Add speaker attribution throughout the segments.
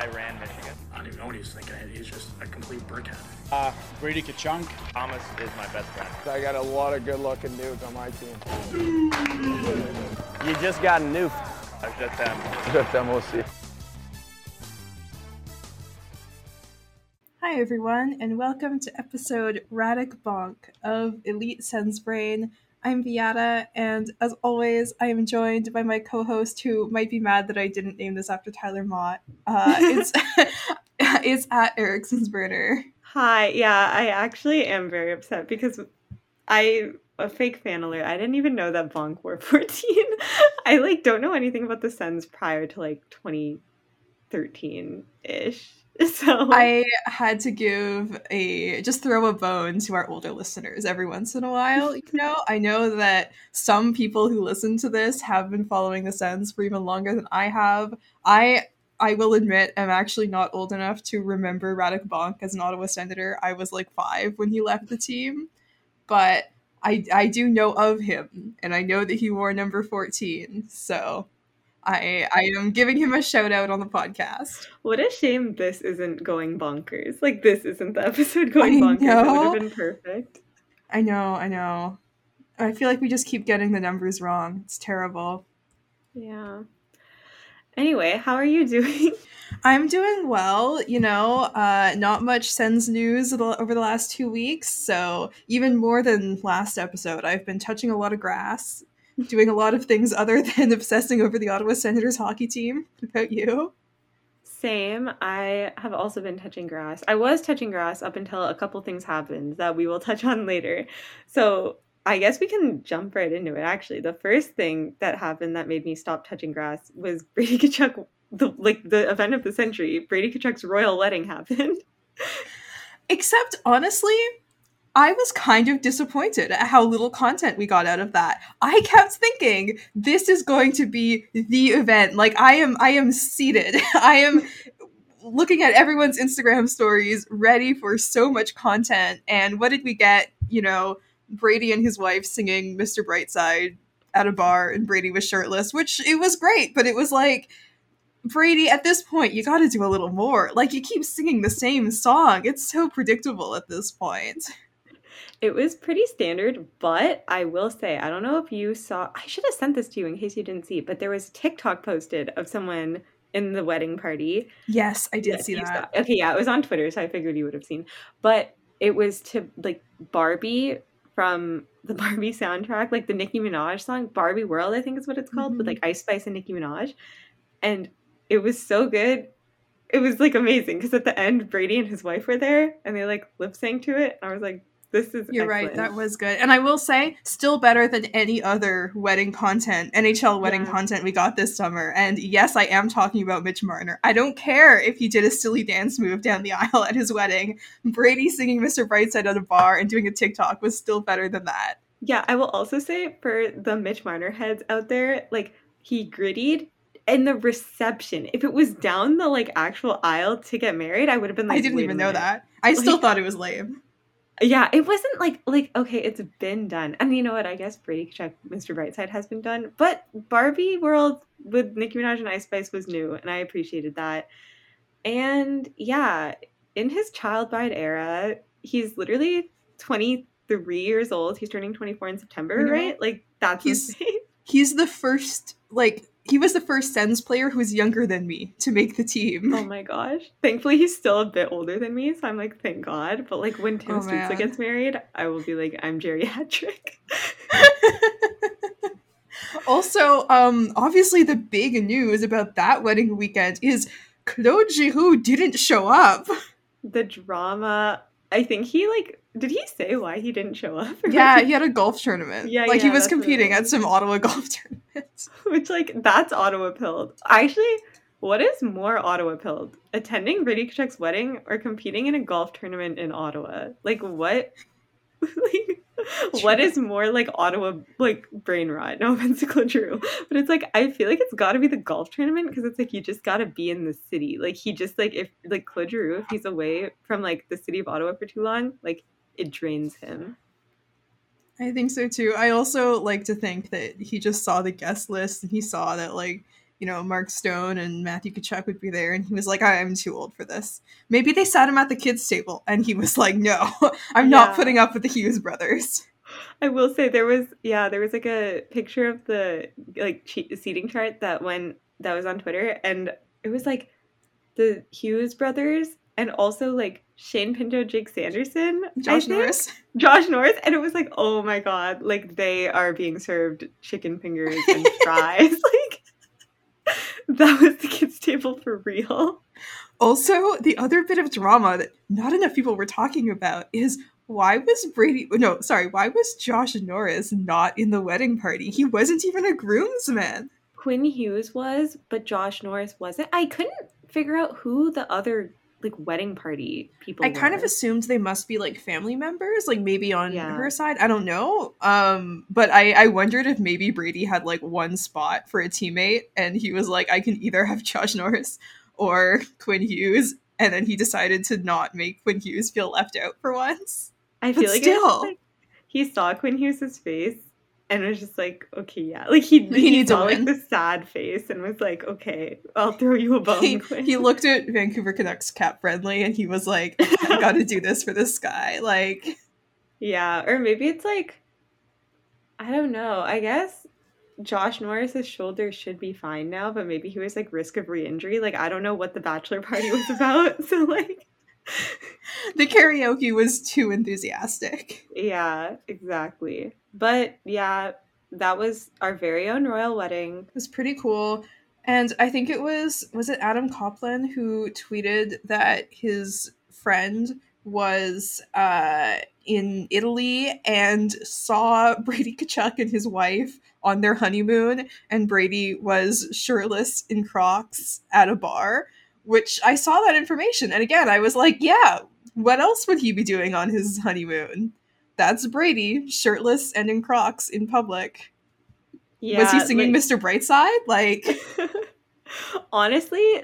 Speaker 1: I ran Michigan.
Speaker 2: I don't even know what he's thinking. He's just a complete brickhead.
Speaker 3: Uh, Brady Tkachuk.
Speaker 1: Thomas is my best friend.
Speaker 4: I got a lot of good-looking dudes on my team.
Speaker 5: You just got a new.
Speaker 1: That's just them.
Speaker 4: Just them, we'll see.
Speaker 6: Hi, everyone, and welcome to episode Radek Bonk of Elite Sens Brain. I'm Beata, and as always, I am joined by my co-host, who might be mad that I didn't name this after Tyler Motte. Uh, it's it's at Eriksson's Burner.
Speaker 7: Hi, yeah, I actually am very upset because I a fake fan alert. I didn't even know that Bonk were 14. I like don't know anything about the Sens prior to like 2013 ish. So
Speaker 6: I had to give a just throw a bone to our older listeners every once in a while. You know, I know that some people who listen to this have been following the Sens for even longer than I have. I I will admit I'm actually not old enough to remember Radek Bonk as an Ottawa Senator. I was like five when he left the team, but I I do know of him, and I know that he wore number 14. So I I am giving him a shout out on the podcast.
Speaker 7: what a shame this isn't going bonkers. Like this isn't the episode going
Speaker 6: I
Speaker 7: bonkers. That would have been perfect.
Speaker 6: I know, I know. I feel like we just keep getting the numbers wrong. It's terrible.
Speaker 7: Yeah. Anyway, how are you doing?
Speaker 6: I'm doing well, you know, uh, not much Sens news over the last two weeks. So, even more than last episode, I've been touching a lot of grass, doing a lot of things other than obsessing over the Ottawa Senators hockey team. About you?
Speaker 7: Same. I have also been touching grass. I was touching grass up until a couple things happened that we will touch on later. So I guess we can jump right into it. Actually, the first thing that happened that made me stop touching grass was Brady Tkachuk, the like the event of the century. Brady Tkachuk's royal wedding happened.
Speaker 6: Except, honestly, I was kind of disappointed at how little content we got out of that. I kept thinking this is going to be the event. Like I am I am seated. I am looking at everyone's Instagram stories ready for so much content. And what did we get? You know, Brady and his wife singing Mr. Brightside at a bar and Brady was shirtless, which it was great, but it was like Brady, at this point, you got to do a little more. Like, you keep singing the same song. It's so predictable at this point.
Speaker 7: It was pretty standard, but I will say, I don't know if you saw, I should have sent this to you in case you didn't see but there was a TikTok posted of someone in the wedding party
Speaker 6: Yes, I did
Speaker 7: Yes,
Speaker 6: see that.
Speaker 7: saw- Okay, yeah, it was on Twitter, so I figured you would have seen. But it was to like Barbie from the Barbie soundtrack, like the Nicki Minaj song, Barbie World, I think is what it's called, with
Speaker 6: Mhm.
Speaker 7: like Ice Spice and Nicki Minaj. And it was so good. It was like amazing because at the end, Brady and his wife were there and they like lip synced to it. And I was like, this is
Speaker 6: You're right, that was good. And I will say, still better than any other wedding content, NHL wedding
Speaker 7: Yeah.
Speaker 6: content we got this summer. And yes, I am talking about Mitch Marner. I don't care if he did a silly dance move down the aisle at his wedding. Brady singing Mr. Brightside at a bar and doing a TikTok was still better than that.
Speaker 7: Yeah, I will also say for the Mitch Marner heads out there, like he grittied and the reception. If it was down the like actual aisle to get married, I would have been like
Speaker 6: I didn't even know that. I still
Speaker 7: Like-
Speaker 6: thought it was lame.
Speaker 7: Yeah, it wasn't like like okay, it's been done. And you know what? I guess Brady Tkachuk, Mr. Brightside has been done, but Barbie World with Nicki Minaj and Ice Spice was new, and I appreciated that. And yeah, in his child bride era, he's literally 23 years old. He's turning 24 in September,
Speaker 6: You know
Speaker 7: right? Like that's
Speaker 6: He's-
Speaker 7: insane.
Speaker 6: He's the first, like, he was the first Sens player who was younger than me to make the team.
Speaker 7: Oh my gosh. Thankfully he's still a bit older than me, so I'm like, thank God. But like when Tim
Speaker 6: Oh,
Speaker 7: Stützle
Speaker 6: man.
Speaker 7: gets married, I will be like, I'm geriatric.
Speaker 6: also, um, obviously the big news about that wedding weekend is Claude Giroux didn't show up.
Speaker 7: the drama. I think he like did he say why he didn't show up?
Speaker 6: Yeah, he had a golf tournament.
Speaker 7: Yeah,
Speaker 6: like he was
Speaker 7: that's what it
Speaker 6: competing at some Ottawa golf tournament.
Speaker 7: Which like that's Ottawa pilled. Actually, what is more Ottawa pilled? Attending Brady Tkachuk's wedding or competing in a golf tournament in Ottawa? Like what? like what is more like Ottawa like brain rot? No offense to Claude Giroux, but it's like I feel like it's got to be the golf tournament because it's like you just got to be in the city. Like he just like if like Claude Giroux if he's away from like the city of Ottawa for too long, like it drains him.
Speaker 6: I think so too. I also like to think that he just saw the guest list and he saw that like you know, Mark Stone and Matthew Tkachuk would be there, and he was like, "I'm too old for this." Maybe they sat him at the kids' table, and he was like, "No, I'm
Speaker 7: Yeah.
Speaker 6: not putting up with the Hughes brothers."
Speaker 7: I will say there was yeah there was like a picture of the like seating chart that when that was on Twitter and it was like the Hughes brothers and also like Shane Pinto, Jake Sanderson,
Speaker 6: Josh Norris.
Speaker 7: Josh Norris, and it was like oh my god, like they are being served chicken fingers and fries, like that was the kids' table for real.
Speaker 6: Also, the other bit of drama that not enough people were talking about is why was Brady oh, no, sorry, why was Josh Norris not in the wedding party? He wasn't even a groomsman.
Speaker 7: Quinn Hughes was, but Josh Norris wasn't. I couldn't figure out who the other like wedding party people.
Speaker 6: I kind of assumed they must be like family members, like maybe on
Speaker 7: Yeah.
Speaker 6: her side. I don't know. Um, but I I wondered if maybe Brady had like one spot for a teammate, and he was like, I can either have Josh Norris or Quinn Hughes, and then he decided to not make Quinn Hughes feel left out for once.
Speaker 7: I feel
Speaker 6: But
Speaker 7: like,
Speaker 6: still.
Speaker 7: like, he saw Quinn hughes's face and was just like, okay, yeah. Like he
Speaker 6: He
Speaker 7: he,
Speaker 6: needs a
Speaker 7: saw like the sad face and was like, okay, I'll throw you a bone,
Speaker 6: He, he looked at Vancouver Canucks cap friendly, and he was like, I got to do this for this guy. Like,
Speaker 7: yeah, or maybe it's like, I don't know. I guess Josh Norris's shoulder should be fine now, but maybe he was like risk of re-injury. Like I don't know what the bachelor party was about. so like,
Speaker 6: the karaoke was too enthusiastic.
Speaker 7: yeah, exactly. But yeah, that was our very own royal wedding.
Speaker 6: It was pretty cool. And I think it was was it Adam Copland who tweeted that his friend was uh, in Italy and saw Brady Tkachuk and his wife on their honeymoon, and Brady was shirtless in Crocs at a bar. Which I saw that information, and again, I was like, "Yeah, what else would he be doing on his honeymoon?" That's Brady, shirtless and in Crocs in public.
Speaker 7: Yeah,
Speaker 6: was he singing
Speaker 7: like-
Speaker 6: Mr. Brightside? Like,
Speaker 7: Honestly,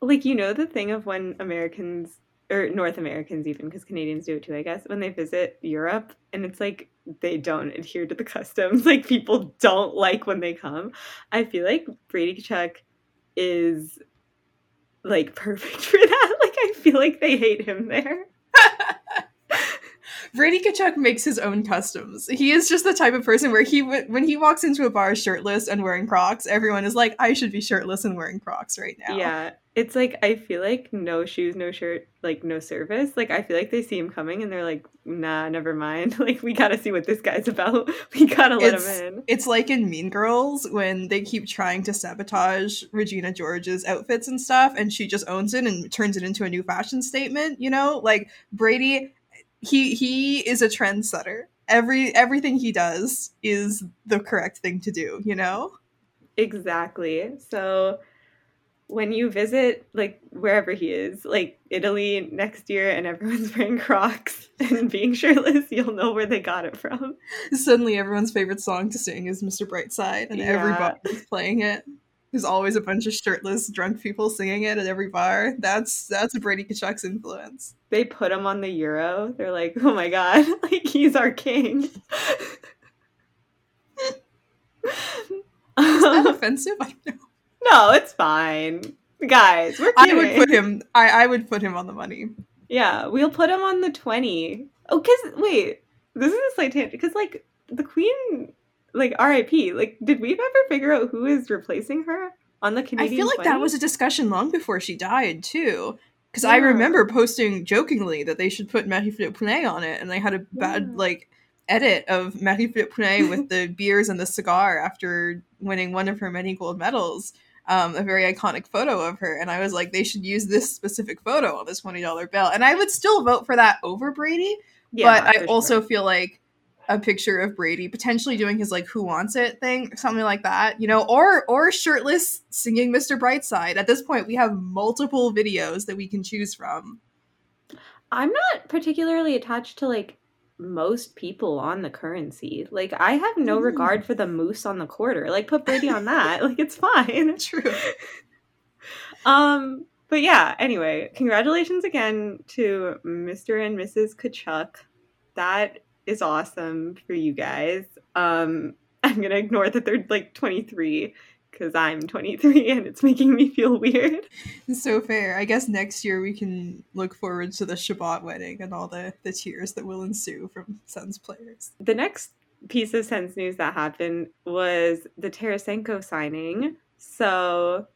Speaker 7: like you know the thing of when Americans or North Americans even because Canadians do it too, I guess, when they visit Europe and it's like they don't adhere to the customs, like people don't like when they come. I feel like Brady Tkachuk is like perfect for that. Like I feel like they hate him there.
Speaker 6: Brady Tkachuk makes his own customs. He is just the type of person where he when he walks into a bar shirtless and wearing Crocs, everyone is like, "I should be shirtless and wearing Crocs right now."
Speaker 7: Yeah. It's like I feel like no shoes, no shirt, like no service. Like I feel like they see him coming and they're like, nah, never mind. Like we gotta see what this guy's about. We gotta let
Speaker 6: It's-
Speaker 7: him in.
Speaker 6: It's like in Mean Girls when they keep trying to sabotage Regina George's outfits and stuff, and she just owns it and turns it into a new fashion statement. You know, like Brady, he he is a trendsetter. Every everything he does is the correct thing to do. You know.
Speaker 7: Exactly. So when you visit like wherever he is, like Italy next year and everyone's wearing Crocs and being shirtless, you'll know where they got it from.
Speaker 6: Suddenly, everyone's favorite song to sing is "Mr. Brightside," and
Speaker 7: Yeah.
Speaker 6: everybody's playing it. There's always a bunch of shirtless drunk people singing it at every bar. That's that's Brady Tkachuk's influence.
Speaker 7: They put him on the Euro. They're like, oh my god, like he's our king.
Speaker 6: Is that offensive? I know.
Speaker 7: no, it's fine. Guys, we're
Speaker 6: I would put him. I, I would put him on the money.
Speaker 7: Yeah, we'll put him on the 20. Oh, because, wait, this is a slight tangent. Because, like, the Queen, like, RIP, like, did we ever figure out who is replacing her on the Canadian
Speaker 6: I feel like that was a discussion long before she died too. Because I remember posting jokingly that they should put Marie Philip Poulin on it, and they had a bad
Speaker 7: Yeah.
Speaker 6: like edit of Marie Philip Poulin with the beers and the cigar after winning one of her many gold medals. Um, a very iconic photo of her, and I was like, they should use this specific photo on this twenty dollar bill, and I would still vote for that over Brady.
Speaker 7: Yeah,
Speaker 6: but I also
Speaker 7: sure.
Speaker 6: feel like a picture of Brady potentially doing his like "Who Wants It" thing, something like that, you know, or or shirtless singing "Mr. Brightside." At this point, we have multiple videos that we can choose from.
Speaker 7: I'm not particularly attached to, like, most people on the currency. Like, I have no
Speaker 6: Mm.
Speaker 7: regard for the moose on the quarter. Like, put Brady on that. like, it's fine.
Speaker 6: True.
Speaker 7: Um, but yeah, anyway, congratulations again to Mr. and Mrs. Tkachuk. That is awesome for you guys. Um, I'm gonna ignore that they're like 23 because I'm 23 and it's making me feel weird.
Speaker 6: So fair. I guess next year we can look forward to the Chabot wedding and all the, the tears that will ensue from Sens players.
Speaker 7: The next piece of Sens news that happened was the Tarasenko signing. So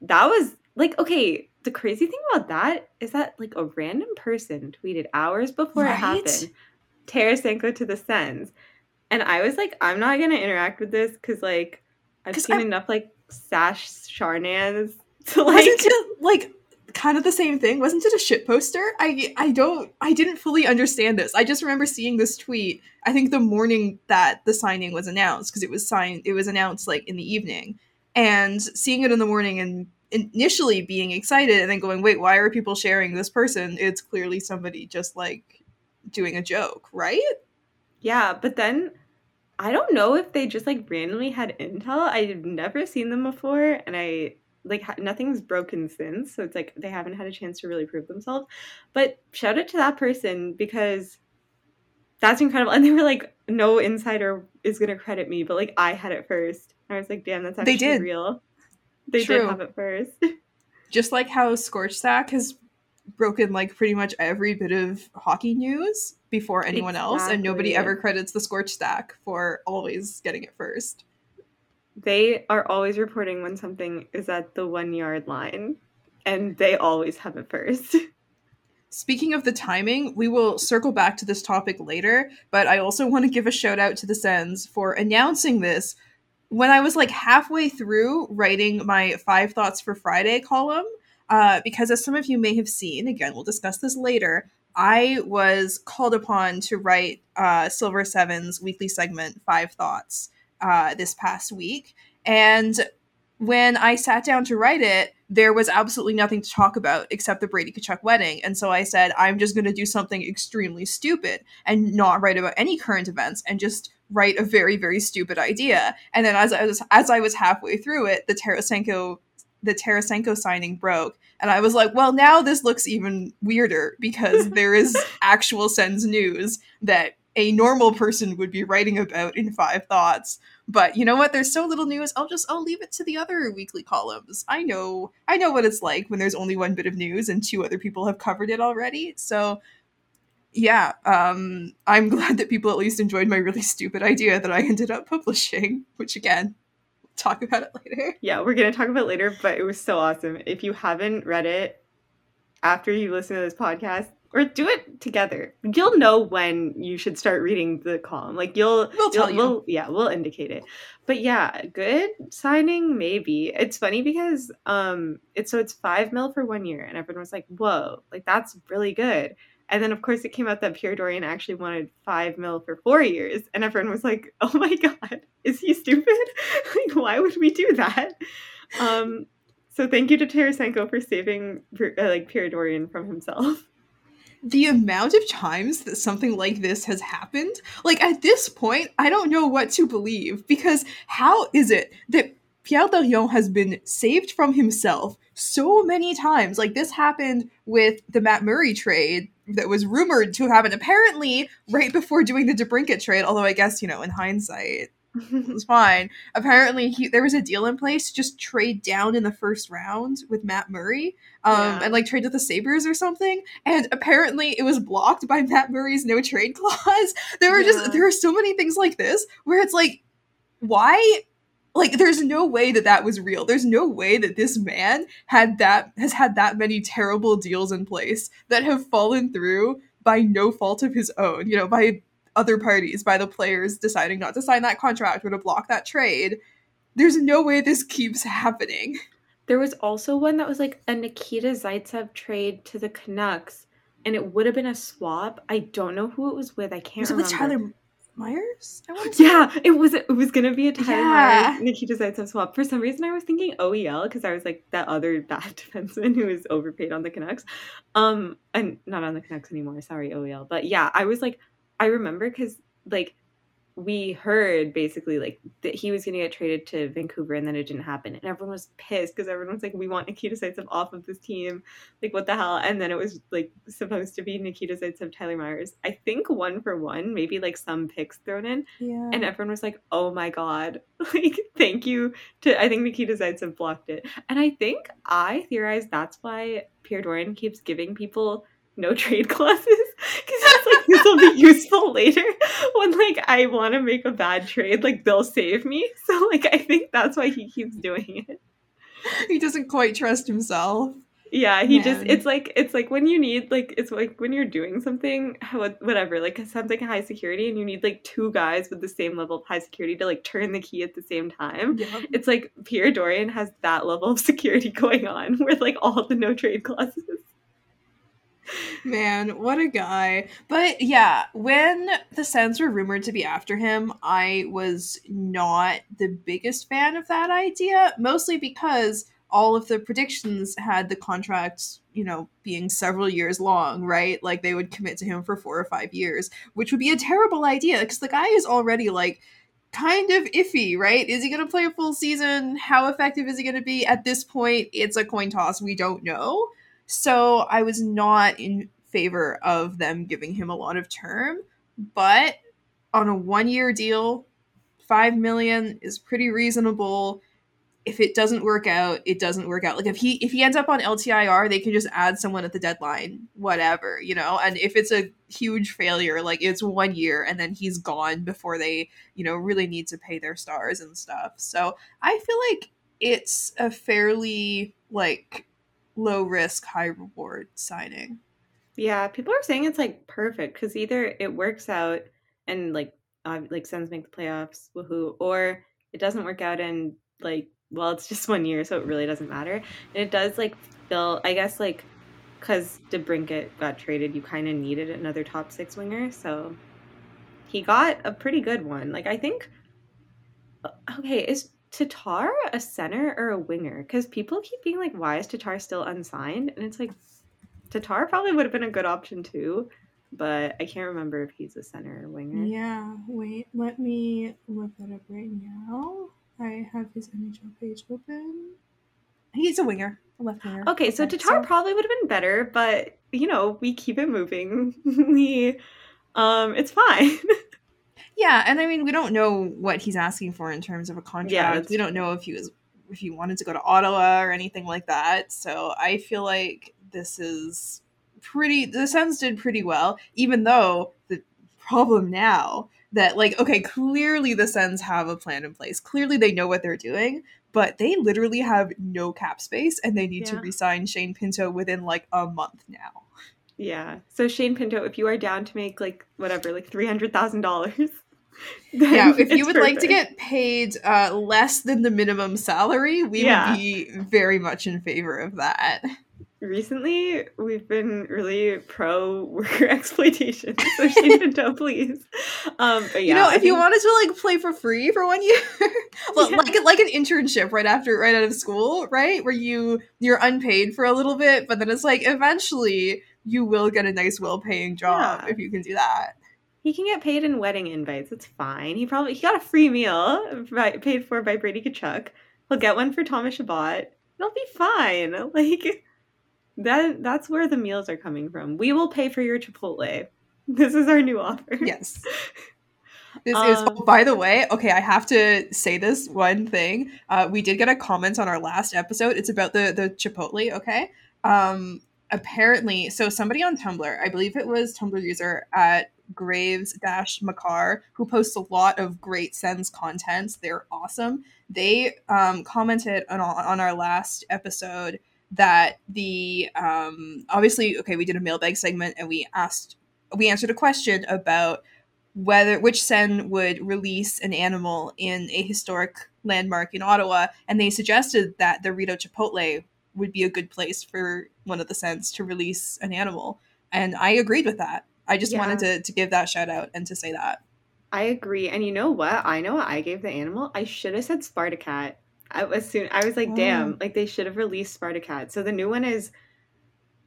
Speaker 7: that was like, okay, the crazy thing about that is that like a random person tweeted hours before
Speaker 6: Right?
Speaker 7: it happened Tarasenko to the Sens. And I was like, I'm not going to interact with this because like I've seen
Speaker 6: I'm-
Speaker 7: enough like Sash Sharnans to like.
Speaker 6: Wasn't it like kind of the same thing? Wasn't it a shit poster? I I don't I didn't fully understand this. I just remember seeing this tweet. I think the morning that the signing was announced because it was signed it was announced like in the evening and seeing it in the morning and initially being excited and then going wait why are people sharing this person it's clearly somebody just like doing a joke right
Speaker 7: Yeah, but then I don't know if they just like randomly had intel. I've never seen them before, and I like ha- nothing's broken since. So it's like they haven't had a chance to really prove themselves. But shout out to that person because that's incredible. And they were like, no insider is gonna credit me, but like I had it first. I was like, damn, that's
Speaker 6: They
Speaker 7: actually
Speaker 6: did.
Speaker 7: real. They
Speaker 6: True.
Speaker 7: did have it first.
Speaker 6: just like how Scorch Stack has broken like pretty much every bit of hockey news before anyone else, and nobody ever credits the Scorch Stack for always getting it first.
Speaker 7: they are always reporting when something is at the one yard line, and they always have it first.
Speaker 6: Speaking of the timing, we will circle back to this topic later, but I also want to give a shout out to the Sens for announcing this when I was like halfway through writing my Five Thoughts for Friday column. Uh, because as some of you may have seen, again, we'll discuss this later, I was called upon to write uh, Silver Seven's weekly segment, Five Thoughts, uh, this past week. And when I sat down to write it, there was absolutely nothing to talk about except the Brady Tkachuk wedding. And so I said, I'm just going to do something extremely stupid and not write about any current events and just write a very, very stupid idea. And then as I was as I was halfway through it, the Tarasenko the Tarasenko signing broke. And I was like, well, now this looks even weirder because there is actual Sens news that a normal person would be writing about in five thoughts. But you know what? There's so little news. I'll just I'll leave it to the other weekly columns. I know I know what it's like when there's only one bit of news and two other people have covered it already. So yeah, um, I'm glad that people at least enjoyed my really stupid idea that I ended up publishing. Which again, talk about it later.
Speaker 7: Yeah, we're gonna talk about it later, but it was so awesome. If you haven't read it after you listen to this podcast, or do it together, you'll know when you should start reading the column. Like you'll,
Speaker 6: We'll tell
Speaker 7: you'll-
Speaker 6: you.
Speaker 7: We'll, yeah, we'll indicate it. But yeah, good signing, maybe. It's funny because um, it's so it's five mil for one year, and everyone was like, "Whoa, like that's really good." And then of course it came out that Pierre Dorion actually wanted five mil for four years, and everyone was like, "Oh my god, is he stupid? like, why would we do that?" Um, so thank you to Tarasenko for saving uh, like Pierre Dorion from himself.
Speaker 6: the amount of times that something like this has happened, like at this point, I don't know what to believe because how is it that Pierre Dorion has been saved from himself so many times? Like this happened with the Matt Murray trade that was rumored to happen apparently right before doing the DeBrincat trade, although I guess, you know, in hindsight, it was fine. Apparently, he, there was a deal in place to just trade down in the first round with Matt Murray, um,
Speaker 7: Yeah.
Speaker 6: and like trade with the Sabres or something. And apparently, it was blocked by Matt Murray's no trade clause. There were
Speaker 7: Yeah.
Speaker 6: just there are so many things like this where it's like, why? Like, there's no way that that was real. There's no way that this man had that has had that many terrible deals in place that have fallen through by no fault of his own. You know, by other parties, by the players deciding not to sign that contract or to block that trade. There's no way this keeps happening.
Speaker 7: There was also one that was like a Nikita Zaitsev trade to the Canucks, and it would have been a swap. I don't know who it was with. I can't
Speaker 6: Was it with
Speaker 7: remember.
Speaker 6: Tyler Myers? I?
Speaker 7: Yeah, it was. It was gonna be a Tyler
Speaker 6: Yeah.
Speaker 7: Myers Nikita Zaitsev swap. For some reason, I was thinking OEL because I was like that other bad defenseman who was overpaid on the Canucks, um, and not on the Canucks anymore. Sorry, OEL. But yeah, I was like, I remember because like we heard basically like that he was going to get traded to Vancouver and then it didn't happen. And everyone was pissed because everyone was like, we want Nikita Zaitsev off of this team. Like, what the hell? And then it was like supposed to be Nikita Zaitsev, Tyler Myers. I think one for one, maybe like some picks thrown in.
Speaker 6: Yeah.
Speaker 7: And everyone was like, oh my God. Like, thank you to, I think Nikita Zaitsev blocked it. And I think I theorized that's why Pierre Dorion keeps giving people no trade clauses because it's like this will be useful later when like I want to make a bad trade like they'll save me. So like I think that's why he keeps doing it.
Speaker 6: He doesn't quite trust himself.
Speaker 7: yeah he just it's like it's like when you need like it's like when you're doing something whatever like something high security and you need like two guys with the same level of high security to like turn the key at the same time. It's like Pierre Dorion has that level of security going on with like all the no trade clauses
Speaker 6: Man, what a guy. But yeah, when the Sens were rumored to be after him, I was not the biggest fan of that idea, mostly because all of the predictions had the contracts, you know, being several years long, right? Like they would commit to him for four or five years, which would be a terrible idea because the guy is already like kind of iffy, right? Is he going to play a full season? How effective is he going to be? At this point, it's a coin toss. We don't know. So I was not in favor of them giving him a lot of term, but on a one year deal, five million is pretty reasonable. If it doesn't work out, it doesn't work out. Like if he if he ends up on LTIR, they can just add someone at the deadline, whatever, you know. And if it's a huge failure, like it's one year and then he's gone before they, you know, really need to pay their stars and stuff. So I feel like it's a fairly like low risk, high reward signing.
Speaker 7: Yeah, people are saying it's like perfect because either it works out and like uh, like Sens make the playoffs, woohoo, or it doesn't work out and like well, it's just one year, so it really doesn't matter. And it does like fill, I guess, like because DeBrincat got traded, you kind of needed another top six winger, so he got a pretty good one. Like I think, okay, is Tatar a center or a winger? Because people keep being like, why is Tatar still unsigned? And it's like Tatar probably would have been a good option too, but I can't remember if he's a center or winger.
Speaker 6: Yeah, wait, let me look that up right now. I have his NHL page open. He's a winger, a left winger.
Speaker 7: Okay, so Tatar probably would have been better, but you know, we keep it moving. we um it's fine.
Speaker 6: Yeah, and I mean, we don't know what he's asking for in terms of a contract.
Speaker 7: that's-
Speaker 6: we don't know if he was if he wanted to go to Ottawa or anything like that. So I feel like this is pretty. The Sens did pretty well, even though the problem now that like okay, clearly the Sens have a plan in place. Clearly they know what they're doing, but they literally have no cap space, and they need to
Speaker 7: Yeah.
Speaker 6: re-sign Shane Pinto within like a month now.
Speaker 7: Yeah. So Shane Pinto, if you are down to make like whatever, like three hundred thousand dollars.
Speaker 6: yeah, if you would like to get paid uh, less than the minimum salary, we
Speaker 7: Yeah.
Speaker 6: would be very much in favor of that.
Speaker 7: recently we've been really pro worker exploitation. So Shane Pinto, please. Um but yeah,
Speaker 6: you know, if you
Speaker 7: think-
Speaker 6: wanted to like play for free for one year, well,
Speaker 7: Yeah.
Speaker 6: like like an internship right after right out of school, right, where you you're unpaid for a little bit, but then it's like eventually you will get a nice, well-paying job
Speaker 7: Yeah.
Speaker 6: if you can do that.
Speaker 7: He can get paid in wedding invites. It's fine. He probably he got a free meal by, paid for by Brady Tkachuk. He'll get one for Thomas Chabot. It'll be fine. Like that that's where the meals are coming from. We will pay for your Chipotle. This is our new offer.
Speaker 6: Yes. This is,
Speaker 7: Um,
Speaker 6: oh, by the way, okay, I have to say this one thing. Uh, we did get a comment on our last episode. It's about the the Chipotle, okay? Um, apparently, so somebody on Tumblr, I believe it was Tumblr user at Graves Dash who posts a lot of great Sens content. They're awesome. They um, commented on, on our last episode that the um, obviously, okay, we did a mailbag segment and we asked, we answered a question about whether which sen would release an animal in a historic landmark in Ottawa, and they suggested that the Rideau Chipotle would be a good place for one of the sens to release an animal, and I agreed with that. I just wanted to to give that shout out and to say that.
Speaker 7: I agree. And you know what? I know what I gave the animal. I should have said Spartacat. I was soon I was like, damn,
Speaker 6: Oh.
Speaker 7: like they should have released Spartacat. So the new one is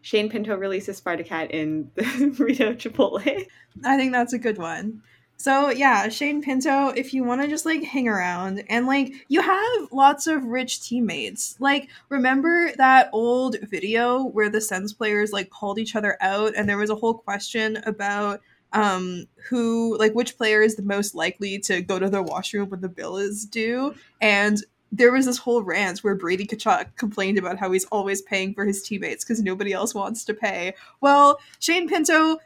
Speaker 7: Shane Pinto releases Spartacat in the Rideau Chipotle.
Speaker 6: I think that's a good one. So yeah, Shane Pinto, if you want to just like hang around and like you have lots of rich teammates. Like remember that old video where the Sens players like called each other out and there was a whole question about um who like which player is the most likely to go to the washroom when the bill is due and there was this whole rant where Brady Tkachuk complained about how he's always paying for his teammates because nobody else wants to pay. Well, Shane Pinto,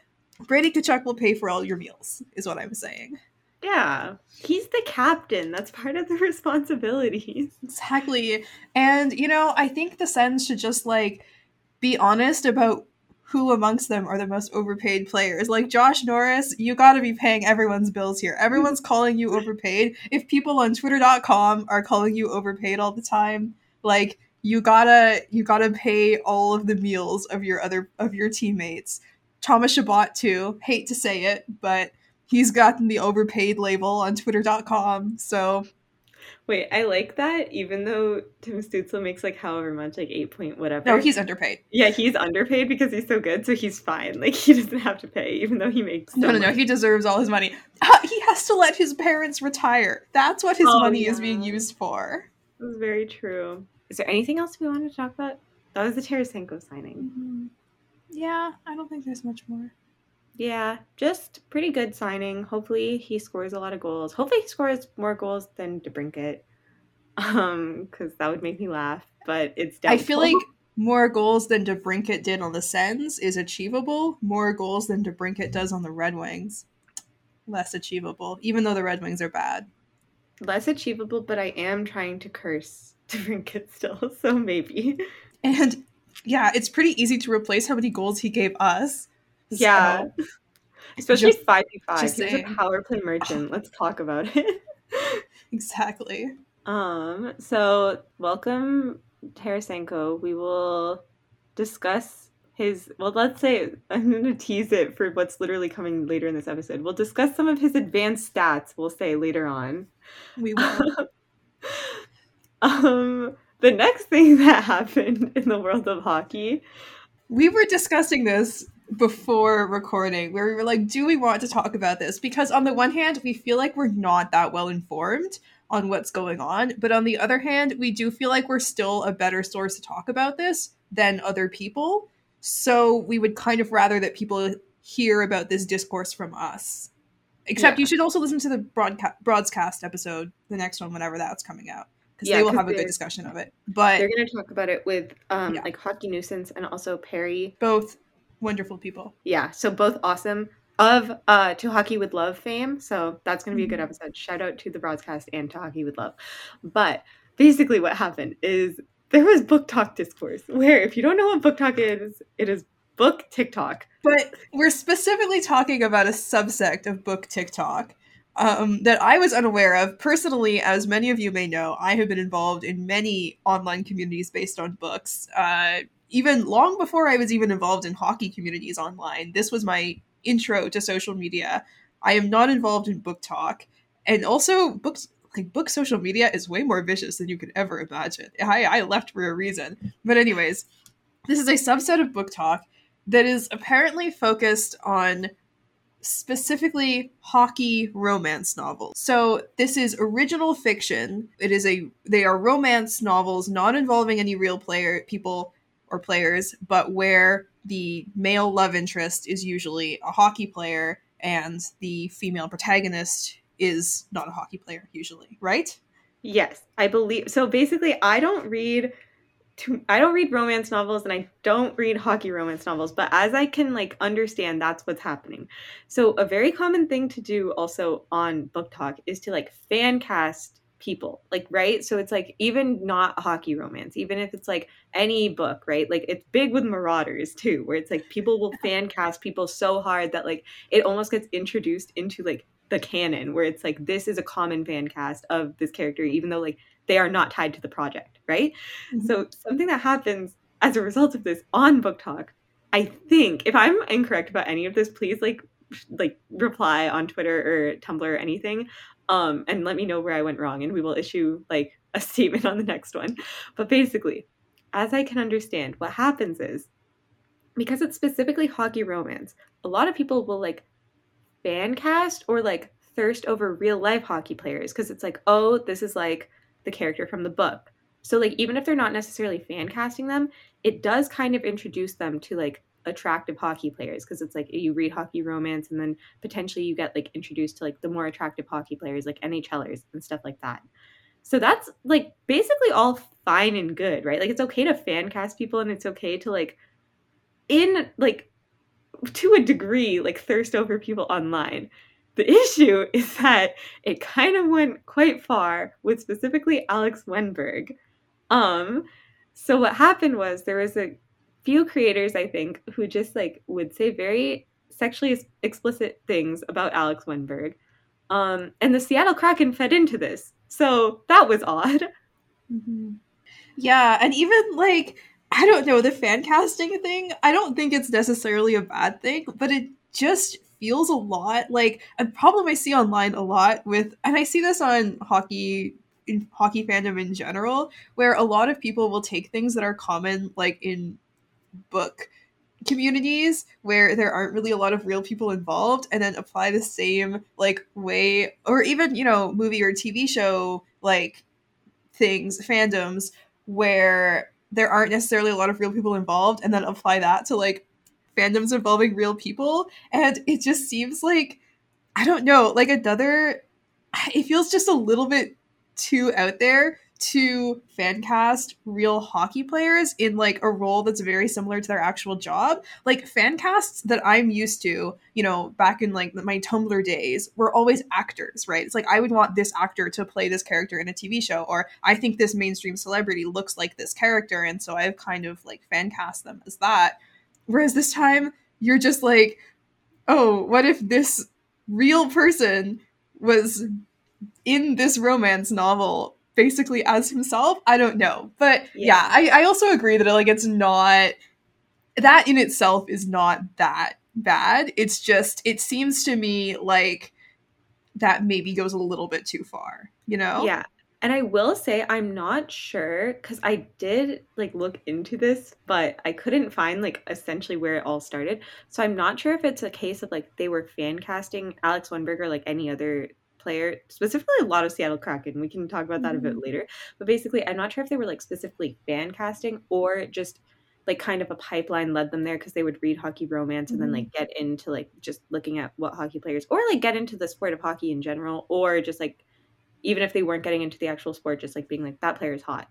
Speaker 6: Brady Tkachuk will pay for all your meals, is what I'm saying.
Speaker 7: Yeah. He's the captain. That's part of the responsibilities.
Speaker 6: Exactly. And, you know, I think the Sens should just, like, be honest about who amongst them are the most overpaid players. Like Josh Norris, you gotta be paying everyone's bills here. Everyone's calling you overpaid. If people on Twitter.com are calling you overpaid all the time, like you gotta you gotta pay all of the meals of your other of your teammates. Thomas Chabot too. Hate to say it, but he's gotten the overpaid label on Twitter.com. So
Speaker 7: Wait, I like that even though Tim Stützle makes like however much, like eight point whatever.
Speaker 6: no, he's underpaid.
Speaker 7: Yeah, he's underpaid because he's so good, so he's fine. Like he doesn't have to pay, even though he makes so
Speaker 6: No, no, no. He deserves all his money. Uh, he has to let his parents retire. That's what his
Speaker 7: Oh,
Speaker 6: money is being used for.
Speaker 7: That's very true. Is there anything else we wanted to talk about? That was the Tarasenko signing.
Speaker 6: Yeah, I don't think there's much more.
Speaker 7: Yeah, just pretty good signing. Hopefully he scores a lot of goals. Hopefully he scores more goals than DeBrincat. Um, because that would make me laugh. But it's definitely
Speaker 6: I feel like more goals than DeBrincat did on the Sens is achievable. More goals than DeBrincat does on the Red Wings, less achievable. Even though the Red Wings are bad.
Speaker 7: less achievable, but I am trying to curse DeBrincat still, so maybe.
Speaker 6: And yeah, it's pretty easy to replace how many goals he gave us.
Speaker 7: Yeah.
Speaker 6: So,
Speaker 7: Especially
Speaker 6: Just-
Speaker 7: five v five.
Speaker 6: just
Speaker 7: He's a power play merchant. Let's talk about it.
Speaker 6: exactly.
Speaker 7: Um, so welcome Tarasenko. We will discuss his well, let's say I'm gonna tease it for what's literally coming later in this episode. We'll discuss some of his advanced stats, we'll say later on.
Speaker 6: We will.
Speaker 7: um the next thing that happened in the world of hockey.
Speaker 6: we were discussing this before recording where we were like do we want to talk about this because on the one hand we feel like we're not that well informed on what's going on but on the other hand we do feel like we're still a better source to talk about this than other people so we would kind of rather that people hear about this discourse from us except
Speaker 7: Yeah.
Speaker 6: you should also listen to the broadcast broadcast episode the next one whenever that's coming out because
Speaker 7: Yeah,
Speaker 6: they will have a good discussion of it. But
Speaker 7: They're gonna talk about it with um
Speaker 6: Yeah.
Speaker 7: like hockey nuisance and also Perry.
Speaker 6: Both wonderful people.
Speaker 7: Yeah so both awesome. Of uh to hockey with love fame so that's going to be a good
Speaker 6: Mhm.
Speaker 7: episode. Shout out to the broadcast and to hockey with love. But basically what happened is there was BookTok discourse where if you don't know what BookTok is it is book tiktok.
Speaker 6: But we're specifically talking about a subsect of book TikTok um, that I was unaware of. Personally, as many of you may know, I have been involved in many online communities based on books. Uh, even long before I was even involved in hockey communities online, this was my intro to social media. I am not involved in BookTok, and also books like book social media is way more vicious than you could ever imagine. I, I left for a reason, but anyways, this is a subset of BookTok that is apparently focused on specifically hockey romance novels. So this is original fiction. It is a they are romance novels not involving any real player people or players, but where the male love interest is usually a hockey player and the female protagonist is not a hockey player usually, right?
Speaker 7: yes i believe so basically i don't read i don't read romance novels and i don't read hockey romance novels but as i can like understand that's what's happening. So a very common thing to do also on BookTok is to like fan cast people like right? So it's like even not hockey romance even if it's like any book right? Like it's big with marauders too where it's like people will fan cast people so hard that like it almost gets introduced into like the canon where it's like this is a common fan cast of this character even though like they are not tied to the project right
Speaker 6: Mhm.
Speaker 7: so something that happens as a result of this on BookTok i think if i'm incorrect about any of this please like like reply on twitter or tumblr or anything um and let me know where i went wrong and we will issue like a statement on the next one but basically as i can understand what happens is because it's specifically hockey romance a lot of people will like fan cast or like thirst over real life hockey players because it's like, oh, this is like the character from the book. So like even if they're not necessarily fan casting them, it does kind of introduce them to like attractive hockey players because it's like you read hockey romance and then potentially you get like introduced to like the more attractive hockey players like NHLers and stuff like that. So that's like basically all fine and good, right? Like it's okay to fan cast people and it's okay to like in like to a degree like thirst over people online. The issue is that it kind of went quite far with specifically Alex Wennberg. Um so what happened was there was a few creators I think who just like would say very sexually explicit things about Alex Wennberg. Um and the Seattle Kraken fed into this. So that was odd.
Speaker 6: Mm-hmm. Yeah, and even like I don't know the fan casting thing. I don't think it's necessarily a bad thing, but it just feels a lot like a problem I see online a lot with, and I see this on hockey in hockey fandom in general, where a lot of people will take things that are common like in book communities where there aren't really a lot of real people involved and then apply the same like way or even you know movie or tv show like things fandoms where there aren't necessarily a lot of real people involved and then apply that to like fandoms involving real people and it just seems like i don't know like another it feels just a little bit too out there to fan cast real hockey players in like a role that's very similar to their actual job. Like fan casts that I'm used to, you know, back in like my Tumblr days were always actors, right? It's like I would want this actor to play this character in a TV show or I think this mainstream celebrity looks like this character and so I've kind of like fan cast them as that. Whereas this time you're just like, "Oh, what if this real person was in this romance novel basically as himself. I don't know, but yeah, yeah I, I also agree that like it's not that in itself is not that bad. It's just it seems to me like that maybe goes a little bit too far. You know?
Speaker 7: Yeah. And I will say I'm not sure cuz I did like look into this, but I couldn't find like essentially where it all started. So I'm not sure if it's a case of like they were fan casting Alex Wennberg or like any other player, specifically a lot of Seattle Kraken. We can talk about that mm-hmm. a bit mm-hmm. later. But basically, I'm not sure if they were like specifically fan casting or just like kind of a pipeline led them there because they would read hockey romance and mm-hmm. then like get into like just looking at what hockey players or like get into the sport of hockey in general or just like even if they weren't getting into the actual sport just like being like that player's hot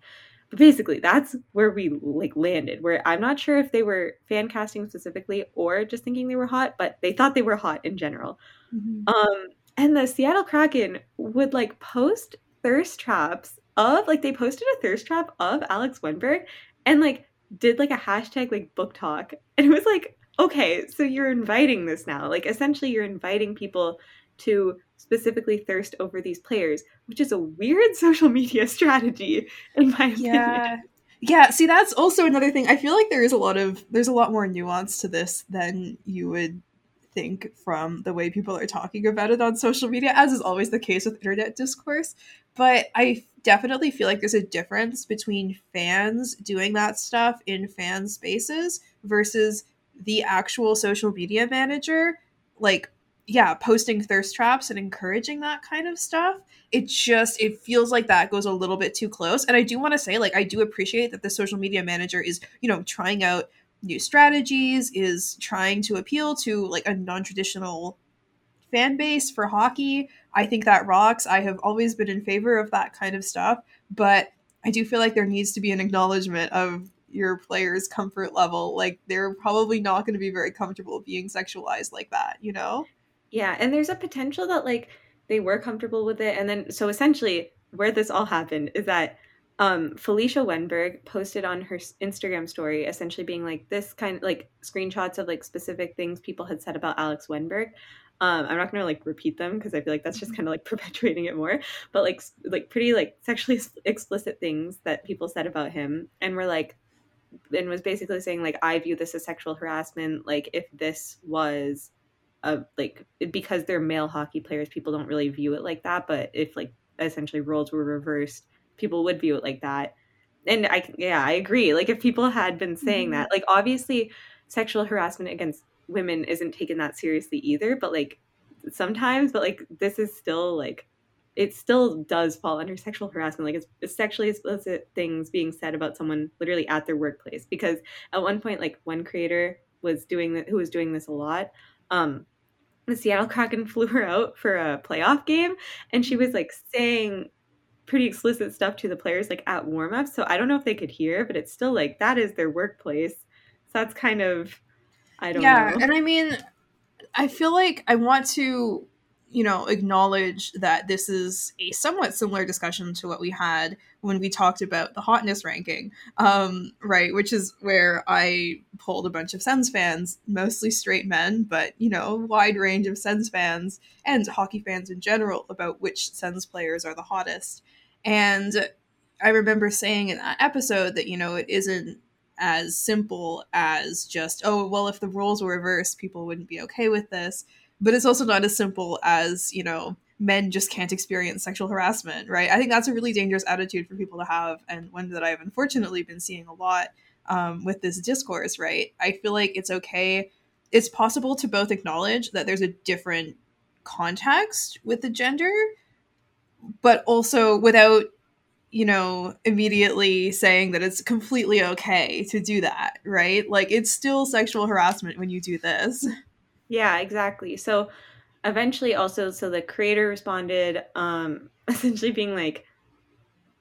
Speaker 7: but basically that's where we like landed where i'm not sure if they were fan casting specifically or just thinking they were hot but they thought they were hot in general mm-hmm. um and the Seattle Kraken would like post thirst traps of like they posted a thirst trap of Alex Wennberg and like did like a hashtag like BookTok. And it was like, okay, so you're inviting this now. Like essentially you're inviting people to specifically thirst over these players, which is a weird social media strategy in my opinion.
Speaker 6: Yeah. Yeah, see that's also another thing. I feel like there is a lot of there's a lot more nuance to this than you would think from the way people are talking about it on social media, as is always the case with internet discourse. But I definitely feel like there's a difference between fans doing that stuff in fan spaces versus the actual social media manager, like, yeah, posting thirst traps and encouraging that kind of stuff. It just it feels like that goes a little bit too close. And I do want to say, like, I do appreciate that the social media manager is, you know, trying out new strategies, is trying to appeal to like a non-traditional fan base for hockey. I think that rocks. I have always been in favor of that kind of stuff, but I do feel like there needs to be an acknowledgement of your players' comfort level. Like they're probably not going to be very comfortable being sexualized like that, you know?
Speaker 7: Yeah, and there's a potential that like they were comfortable with it and then so essentially where this all happened is that um, Felicia Wennberg posted on her Instagram story, essentially being like this kind of like screenshots of like specific things people had said about Alex Wennberg. Um, I'm not gonna like repeat them because I feel like that's just mm-hmm. kind of like perpetuating it more. But like like pretty like sexually explicit things that people said about him, and were like, and was basically saying like I view this as sexual harassment. Like if this was a like because they're male hockey players, people don't really view it like that. But if like essentially roles were reversed people would view it like that and i yeah i agree like if people had been saying mm-hmm. that like obviously sexual harassment against women isn't taken that seriously either but like sometimes, but like this is still like it still does fall under sexual harassment. Like it's, it's sexually explicit things being said about someone literally at their workplace. Because at one point, like one creator was doing that, who was doing this a lot. Um, the Seattle Kraken flew her out for a playoff game, and she was like saying pretty explicit stuff to the players like at warm up. So I don't know if they could hear, but it's still like that is their workplace. So that's kind of I don't
Speaker 6: yeah,
Speaker 7: know.
Speaker 6: and I mean, I feel like I want to you know, acknowledge that this is a somewhat similar discussion to what we had when we talked about the hotness ranking, um, right? Which is where I pulled a bunch of Sens fans, mostly straight men, but, you know, wide range of Sens fans and hockey fans in general about which Sens players are the hottest. And I remember saying in that episode that, you know, it isn't as simple as just, oh, well, if the roles were reversed, people wouldn't be okay with this but it's also not as simple as you know men just can't experience sexual harassment right? I think that's a really dangerous attitude for people to have and one that i've unfortunately been seeing a lot um, with this discourse right? I feel like it's okay it's possible to both acknowledge that there's a different context with the gender but also without you know immediately saying that it's completely okay to do that right? Like it's still sexual harassment when you do this
Speaker 7: Yeah, exactly. So eventually also so the creator responded um essentially being like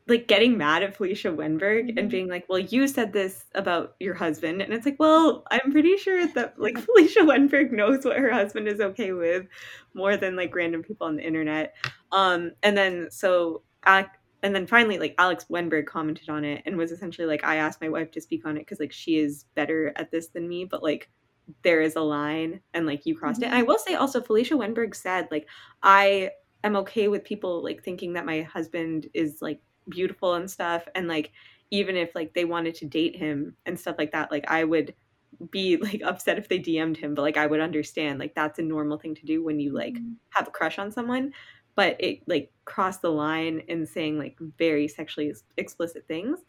Speaker 7: like getting mad at Felicia Wennberg
Speaker 6: Mm-hmm.
Speaker 7: and being like, "Well, you said this about your husband." And it's like, "Well, I'm pretty sure that like Felicia Wennberg knows what her husband is okay with more than like random people on the internet." Um and then so Alec and then finally like Alex Wennberg commented on it and was essentially like, "I asked my wife to speak on it cuz like she is better at this than me, but like there is a line and like you crossed it. And mm-hmm. I will say also Felicia Wennberg said like I am okay with people like thinking that my husband is like beautiful and stuff and like even if like they wanted to date him and stuff like that like I would be like upset if they DM'd him but like I would understand like that's a normal thing to do when you like mm-hmm. have a crush on someone. But it like crossed the line in saying like very sexually explicit things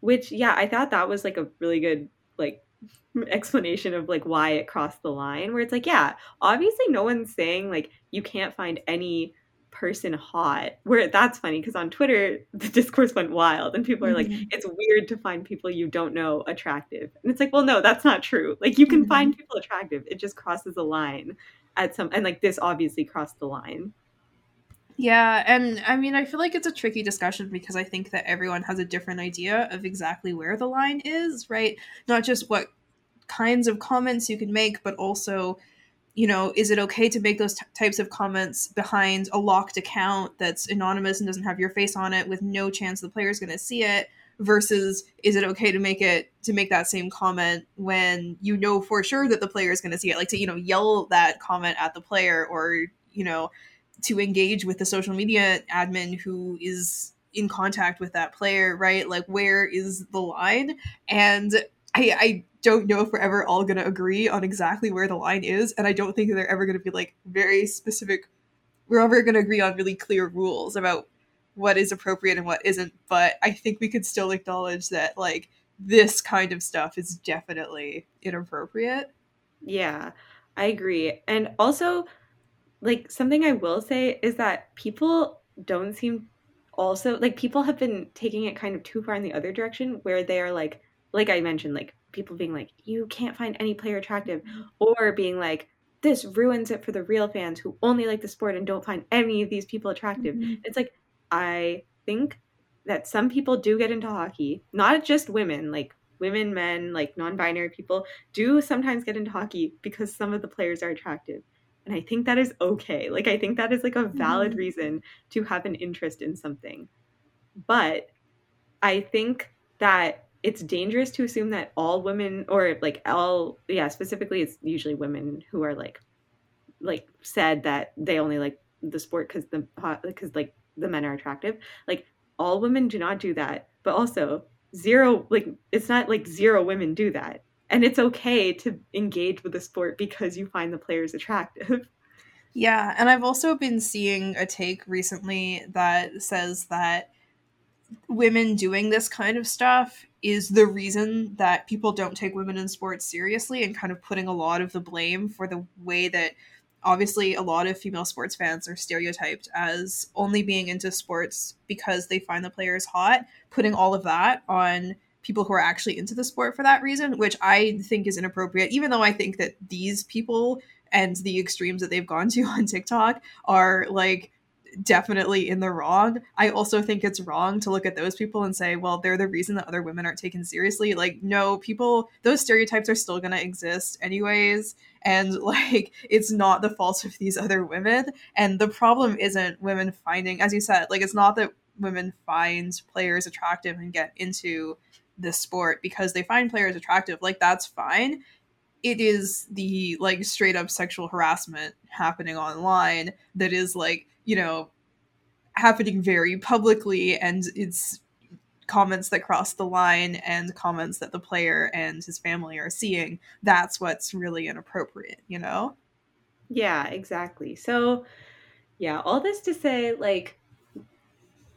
Speaker 7: which yeah I thought that was like a really good like explanation of like why it crossed the line where it's like yeah obviously no one's saying like you can't find any person hot where that's funny because on twitter the discourse went wild and people are like
Speaker 6: Mhm.
Speaker 7: it's weird to find people you don't know attractive and it's like well no that's not true like you can
Speaker 6: Mhm.
Speaker 7: find people attractive it just crosses a line at some and like this obviously crossed the line
Speaker 6: Yeah, and I mean, I feel like it's a tricky discussion because I think that everyone has a different idea of exactly where the line is, right? Not just what kinds of comments you can make, but also, you know, is it okay to make those t- types of comments behind a locked account that's anonymous and doesn't have your face on it with no chance the player's going to see it? Versus, is it okay to make it to make that same comment when you know for sure that the player is going to see it? Like to you know yell that comment at the player, or you know to engage with the social media admin who is in contact with that player, right? Like, where is the line? And I, I don't know if we're ever all going to agree on exactly where the line is. And I don't think they're ever going to be like very specific. We're ever going to agree on really clear rules about what is appropriate and what isn't. But I think we could still acknowledge that, like, this kind of stuff is definitely inappropriate.
Speaker 7: Yeah, I agree. And also, like, something I will say is that people don't seem also like people have been taking it kind of too far in the other direction where they are like, like I mentioned, like people being like, you can't find any player attractive, or being like, this ruins it for the real fans who only like the sport and don't find any of these people attractive. Mm-hmm. It's like, I think that some people do get into hockey, not just women, like women, men, like non binary people do sometimes get into hockey because some of the players are attractive. And I think that is okay. Like, I think that is like a valid
Speaker 6: Mhm.
Speaker 7: reason to have an interest in something. But I think that it's dangerous to assume that all women, or like all, yeah, specifically, it's usually women who are like, like said that they only like the sport because the because like the men are attractive. Like all women do not do that, but also zero like it's not like zero women do that and it's okay to engage with the sport because you find the players attractive.
Speaker 6: Yeah, and I've also been seeing a take recently that says that women doing this kind of stuff is the reason that people don't take women in sports seriously and kind of putting a lot of the blame for the way that obviously a lot of female sports fans are stereotyped as only being into sports because they find the players hot, putting all of that on people who are actually into the sport for that reason, which I think is inappropriate, even though I think that these people and the extremes that they've gone to on TikTok are like definitely in the wrong. I also think it's wrong to look at those people and say, well, they're the reason that other women aren't taken seriously. Like, no, people, those stereotypes are still going to exist anyways. And like, it's not the fault of these other women. And the problem isn't women finding, as you said, like, it's not that women find players attractive and get into this sport because they find players attractive. Like, that's fine it is the like straight up sexual harassment happening online that is like you know happening very publicly and it's comments that cross the line and comments that the player and his family are seeing that's what's really inappropriate you know
Speaker 7: yeah exactly so yeah all this to say like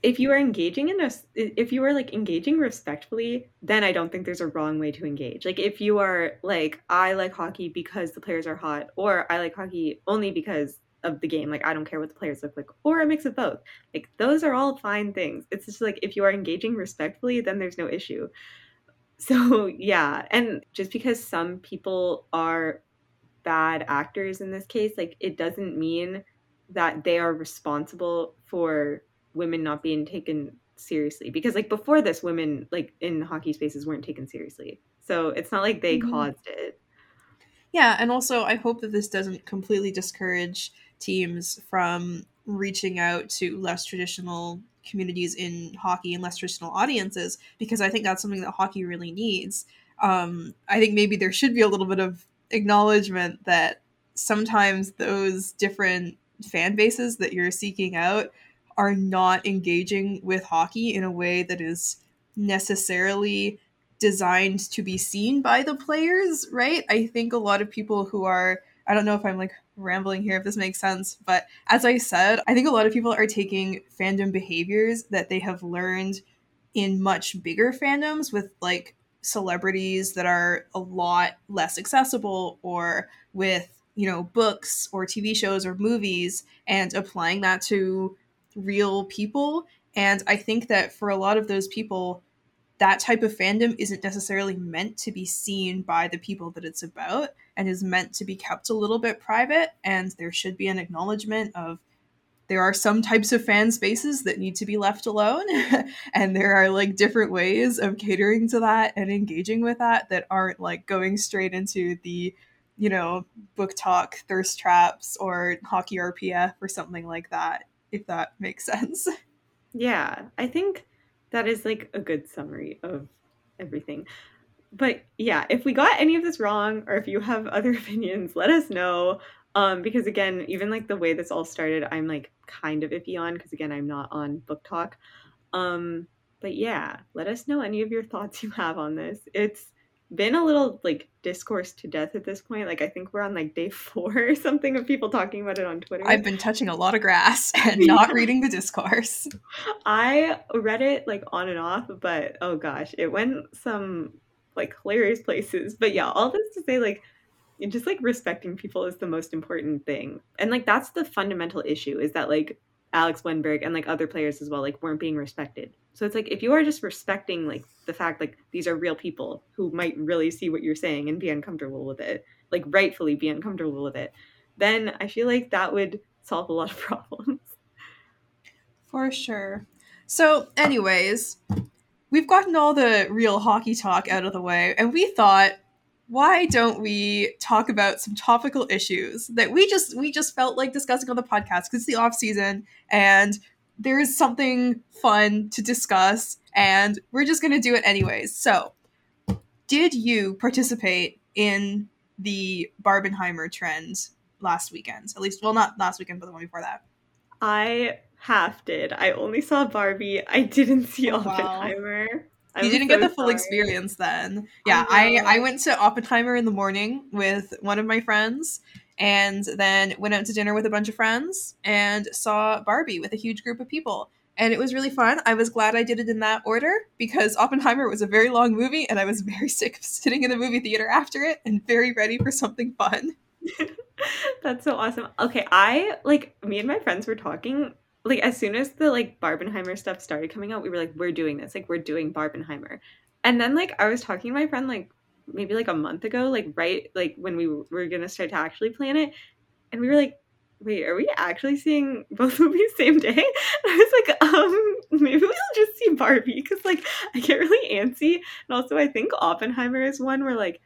Speaker 7: if you are engaging in a if you are like engaging respectfully then i don't think there's a wrong way to engage. Like if you are like i like hockey because the players are hot or i like hockey only because of the game like i don't care what the players look like or a mix of both like those are all fine things. It's just like if you are engaging respectfully then there's no issue. So yeah and just because some people are bad actors in this case like it doesn't mean that they are responsible for women not being taken seriously because like before this women like in hockey spaces weren't taken seriously. So it's not like they mm-hmm. caused it.
Speaker 6: Yeah and also i hope that this doesn't completely discourage teams from reaching out to less traditional communities in hockey and less traditional audiences because i think that's something that hockey really needs. Um, i think maybe there should be a little bit of acknowledgement that sometimes those different fan bases that you're seeking out are not engaging with hockey in a way that is necessarily designed to be seen by the players, right? I think a lot of people who are I don't know if I'm like rambling here if this makes sense, but as I said, I think a lot of people are taking fandom behaviors that they have learned in much bigger fandoms with like celebrities that are a lot less accessible or with, you know, books or TV shows or movies and applying that to real people. And I think that for a lot of those people, that type of fandom isn't necessarily meant to be seen by the people that it's about and is meant to be kept a little bit private. And there should be an acknowledgement of there are some types of fan spaces that need to be left alone. and there are like different ways of catering to that and engaging with that that aren't like going straight into the, you know, BookTok, thirst traps or hockey RPF or something like that if that makes sense.
Speaker 7: Yeah, I think that is like a good summary of everything. But yeah, if we got any of this wrong or if you have other opinions, let us know. Um, because again, even like the way this all started, I'm like kind of iffy on because again, I'm not on BookTok. Um, but yeah, let us know any of your thoughts you have on this. It's been a little like discourse to death at this point. Like I think we're on like day four or something of people talking about it on Twitter.
Speaker 6: I've been touching a lot of grass and not reading the discourse.
Speaker 7: I read it like on and off, but oh gosh, it went some like hilarious places. But yeah, all this to say like just like respecting people is the most important thing. And like that's the fundamental issue is that like Alex Wennberg and like other players as well like weren't being respected. So it's like if you are just respecting like the fact like these are real people who might really see what you're saying and be uncomfortable with it, like rightfully be uncomfortable with it, then I feel like that would solve a lot of problems.
Speaker 6: For sure. So, anyways, we've gotten all the real hockey talk out of the way, and we thought why don't we talk about some topical issues that we just we just felt like discussing on the podcast? Because it's the off season and there's something fun to discuss and we're just going to do it anyways. So did you participate in the barbenheimer trend last weekend? At least well not last weekend but the one before that.
Speaker 7: I half did. I only saw barbie. I didn't see oh, oppenheimer wow
Speaker 6: you didn't so get the full sorry. experience then. Yeah, I, I, I went to Oppenheimer in the morning with one of my friends and then went out to dinner with a bunch of friends and saw Barbie with a huge group of people. And it was really fun. I was glad I did it in that order because Oppenheimer was a very long movie and I was very sick of sitting in the movie theater after it and very ready for something fun.
Speaker 7: That's so awesome. Okay, I like me and my friends were talking like as soon as the like Barbenheimer stuff started coming out, we were like, we're doing this. Like we're doing Barbenheimer. And then like I was talking to my friend like maybe like a month ago, like right like when we were gonna start to actually plan it, and we were like, wait, are we actually seeing both movies same day? And I was like, um, maybe we'll just see Barbie because like I get really antsy, and also I think Oppenheimer is one where like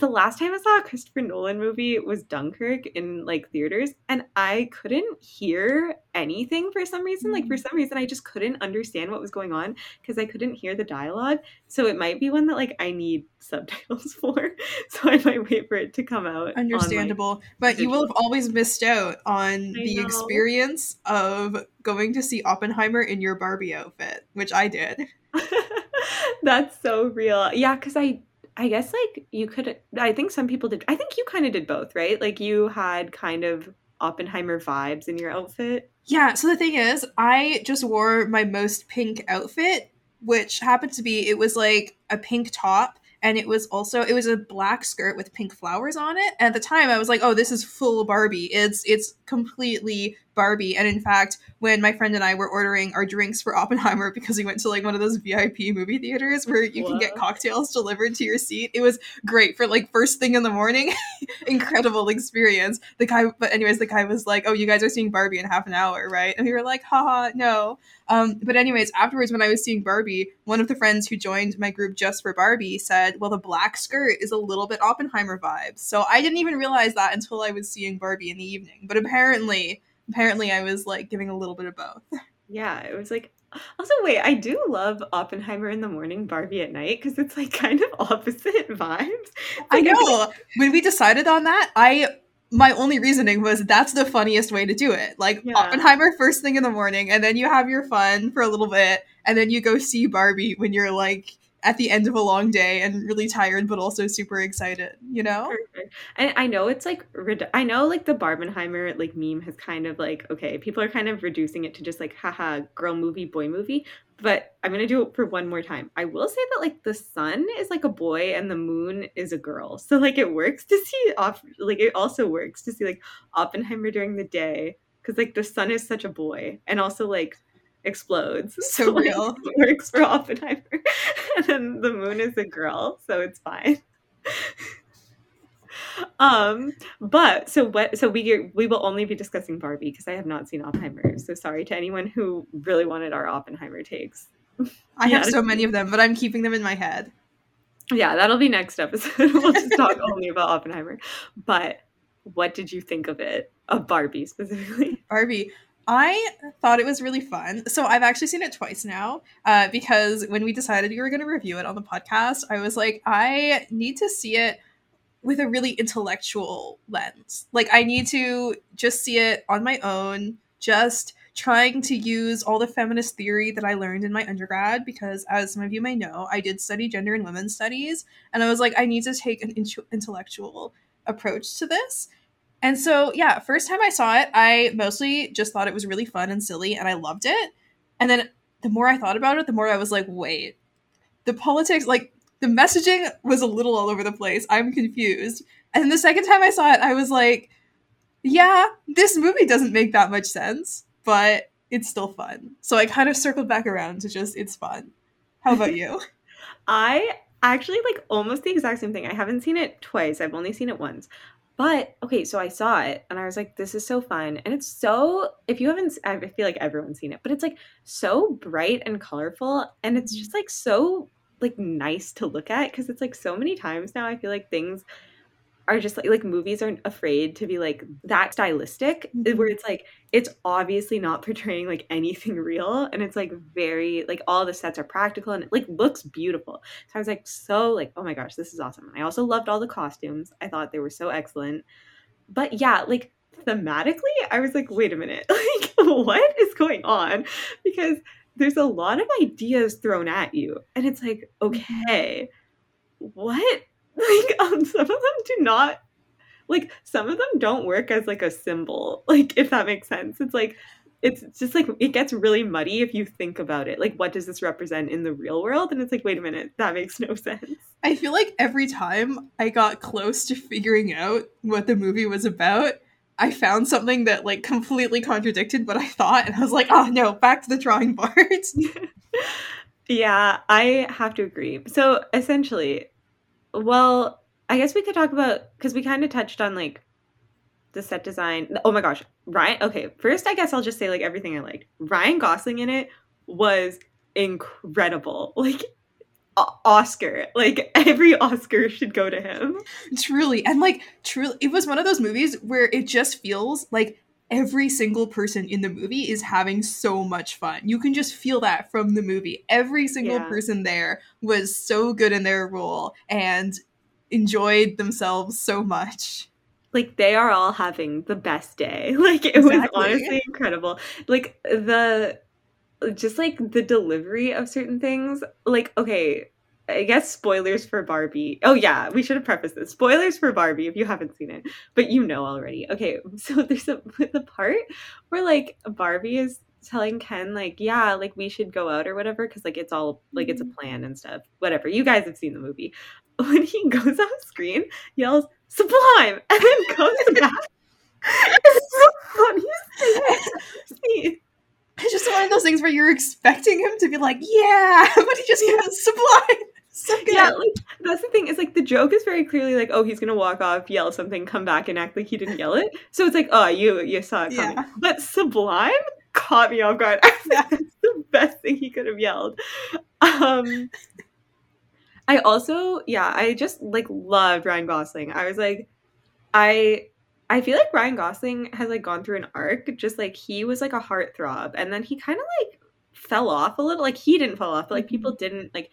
Speaker 7: the last time I saw a Christopher Nolan movie was Dunkirk in like theaters, and I couldn't hear anything for some reason. Like for mm. some reason, I just couldn't understand what was going on because I couldn't hear the dialogue. So it might be one that like I need subtitles for. So I might wait for it to come out.
Speaker 6: Understandable. but you will have always missed out on
Speaker 7: I
Speaker 6: the
Speaker 7: know.
Speaker 6: experience of going to see Oppenheimer in your Barbie outfit, which I did.
Speaker 7: That's so real. Yeah, because I I guess like you could I think some people did I think you kind of did both, right? Like you had kind of Oppenheimer vibes in your outfit.
Speaker 6: Yeah, so the thing is, I just wore my most pink outfit, which happened to be it was like a pink top and it was also it was a black skirt with pink flowers on it. And at the time I was like, "Oh, this is full Barbie. It's it's completely Barbie." And in fact, when my friend and I were ordering our drinks for Oppenheimer because we went to like one of those VIP movie theaters where you can get cocktails delivered to your seat. It was great for like first thing in the morning. Incredible experience. The guy but anyways, the guy was like, "Oh, you guys are seeing Barbie in half an hour, right?" And we were like, "Haha, no." Um, but anyways, afterwards, when I was seeing Barbie, one of the friends who joined my group just for Barbie said, "Well, the black skirt is a little bit Oppenheimer vibes." So I didn't even realize that until I was seeing Barbie in the evening. But apparently, apparently, I was like giving a little bit of both.
Speaker 7: Yeah, it was like also wait, I do love Oppenheimer in the morning, Barbie at night because it's like kind of opposite vibes. It's
Speaker 6: I
Speaker 7: like,
Speaker 6: know. When we decided on that, I my only reasoning was that's the funniest way to do it. Like
Speaker 7: Yeah.
Speaker 6: Oppenheimer first thing in the morning, and then you have your fun for a little bit, and then you go see Barbie when you're like at the end of a long day and really tired, but also super excited. You know?
Speaker 7: Perfect. And I know it's like I know like the Barbenheimer like meme has kind of like okay, people are kind of reducing it to just like haha girl movie boy movie, but I'm to do it for one more time. I will say that like the sun is like a boy and the moon is a girl. So like it works to see off like it also works to see like Oppenheimer during the day cuz like the sun is such a boy and also like explodes.
Speaker 6: So
Speaker 7: like,
Speaker 6: real.
Speaker 7: it works for Oppenheimer. and then the moon is a girl, so it's fine. um but so what so we we will only be discussing barbie because i have not seen oppenheimer so sorry to anyone who really wanted our oppenheimer takes
Speaker 6: I have so many of them, but I'm keeping them in my head.
Speaker 7: yeah that'll be next episode we'll just talk only about oppenheimer but what did you think of it of barbie specifically
Speaker 6: Barbie. I thought it was really fun. So I've actually seen it twice now uh, because when we decided we were going to review it on the podcast, I was like, I need to see it with a really intellectual lens. Like, I need to just see it on my own, just trying to use all the feminist theory that I learned in my undergrad because, as some of you may know, I did study gender and women's studies. And I was like, I need to take an int- intellectual approach to this. And so, yeah, first time I saw it, I mostly just thought it was really fun and silly, and I loved it. And then the more I thought about it, the more I was like, wait, the politics, like, the messaging was a little all over the place. I'm confused. And then the second time I saw it, I was like, yeah, this movie doesn't make that much sense, but it's still fun. So I kind of circled back around to just, it's fun. How about you?
Speaker 7: I actually like almost the exact same thing. I haven't seen it twice. I've only seen it once. But okay, so I saw it and I was like, this is so fun. And it's so, if you haven't, I feel like everyone's seen it, but it's like so bright and colorful. And it's mm-hmm. just like so like nice to look at because it's like so many times now I feel like things are just like like movies aren't afraid to be like that stylistic
Speaker 6: Mhm.
Speaker 7: where it's like it's obviously not portraying like anything real and it's like very like all the sets are practical and it like looks beautiful. So i was like so like oh my gosh this is awesome. And i also loved all the costumes. I thought they were so excellent. But yeah like thematically i was like wait a minute like what is going on? Because there's a lot of ideas thrown at you and it's like okay what like um some of them do not like some of them don't work as like a symbol like if that makes sense it's like it's just like it gets really muddy if you think about it. Like, what does this represent in the real world? And it's like, wait a minute, that makes no sense.
Speaker 6: I feel like every time I got close to figuring out what the movie was about, I found something that like completely contradicted what I thought, and I was like, oh no, back to the drawing board
Speaker 7: yeah, I have to agree. So essentially, well, I guess we could talk about because we kind of touched on like the set design. Oh my gosh, Ryan. Okay, first I guess I'll just say like everything I liked. Ryan Gosling in it was incredible. Like Oscar. Like every Oscar should go to him.
Speaker 6: truly, and like truly, it was one of those movies where it just feels like every single person in the movie is having so much fun. You can just feel that from the movie. Every single
Speaker 7: Yeah.
Speaker 6: person there was so good in their role and enjoyed themselves so much.
Speaker 7: Like they are all having the best day. Like it was honestly incredible. Like the just like the delivery of certain things. Like okay, I guess spoilers for Barbie. Oh yeah, we should have prefaced this. Spoilers for Barbie if you haven't seen it, but you know already. Okay, so there's a the part where like Barbie is telling Ken like, yeah, like we should go out or whatever because like it's all like it's a mm-hmm. plan and stuff. Whatever. You guys have seen the movie. When he goes off screen, yells sublime, and then goes back. It's so funny. See?
Speaker 6: It's just one of those things where you're expecting him to be like, yeah, but he just goes sublime. So good.
Speaker 7: Yeah, like that's the thing. Is like the joke is very clearly like, oh, he's gonna walk off, yell something, come back, and act like he didn't yell it. So it's like, oh, you you saw it coming.
Speaker 6: Yeah.
Speaker 7: But Sublime caught me off guard. Like, that's the best thing he could have yelled. Um, I also, yeah, I just like loved Ryan Gosling. I was like, I. I feel like Ryan Gosling has like gone through an arc, just like he was like a heartthrob, and then he kind of like fell off a little. Like he didn't fall off, but like people didn't like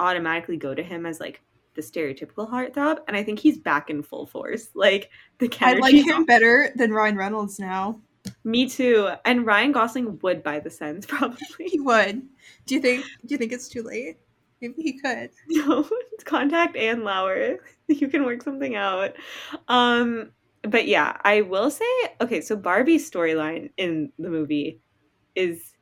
Speaker 7: automatically go to him as like the stereotypical heartthrob, and I think he's back in full force. Like the
Speaker 6: I like him better than Ryan Reynolds now.
Speaker 7: Me too. And Ryan Gosling would buy the Sens probably.
Speaker 6: He would. Do you think? Do you think it's too late? Maybe he could.
Speaker 7: no, contact Andlauer. You can work something out. Um, but yeah, I will say, okay, so Barbie's storyline in the movie is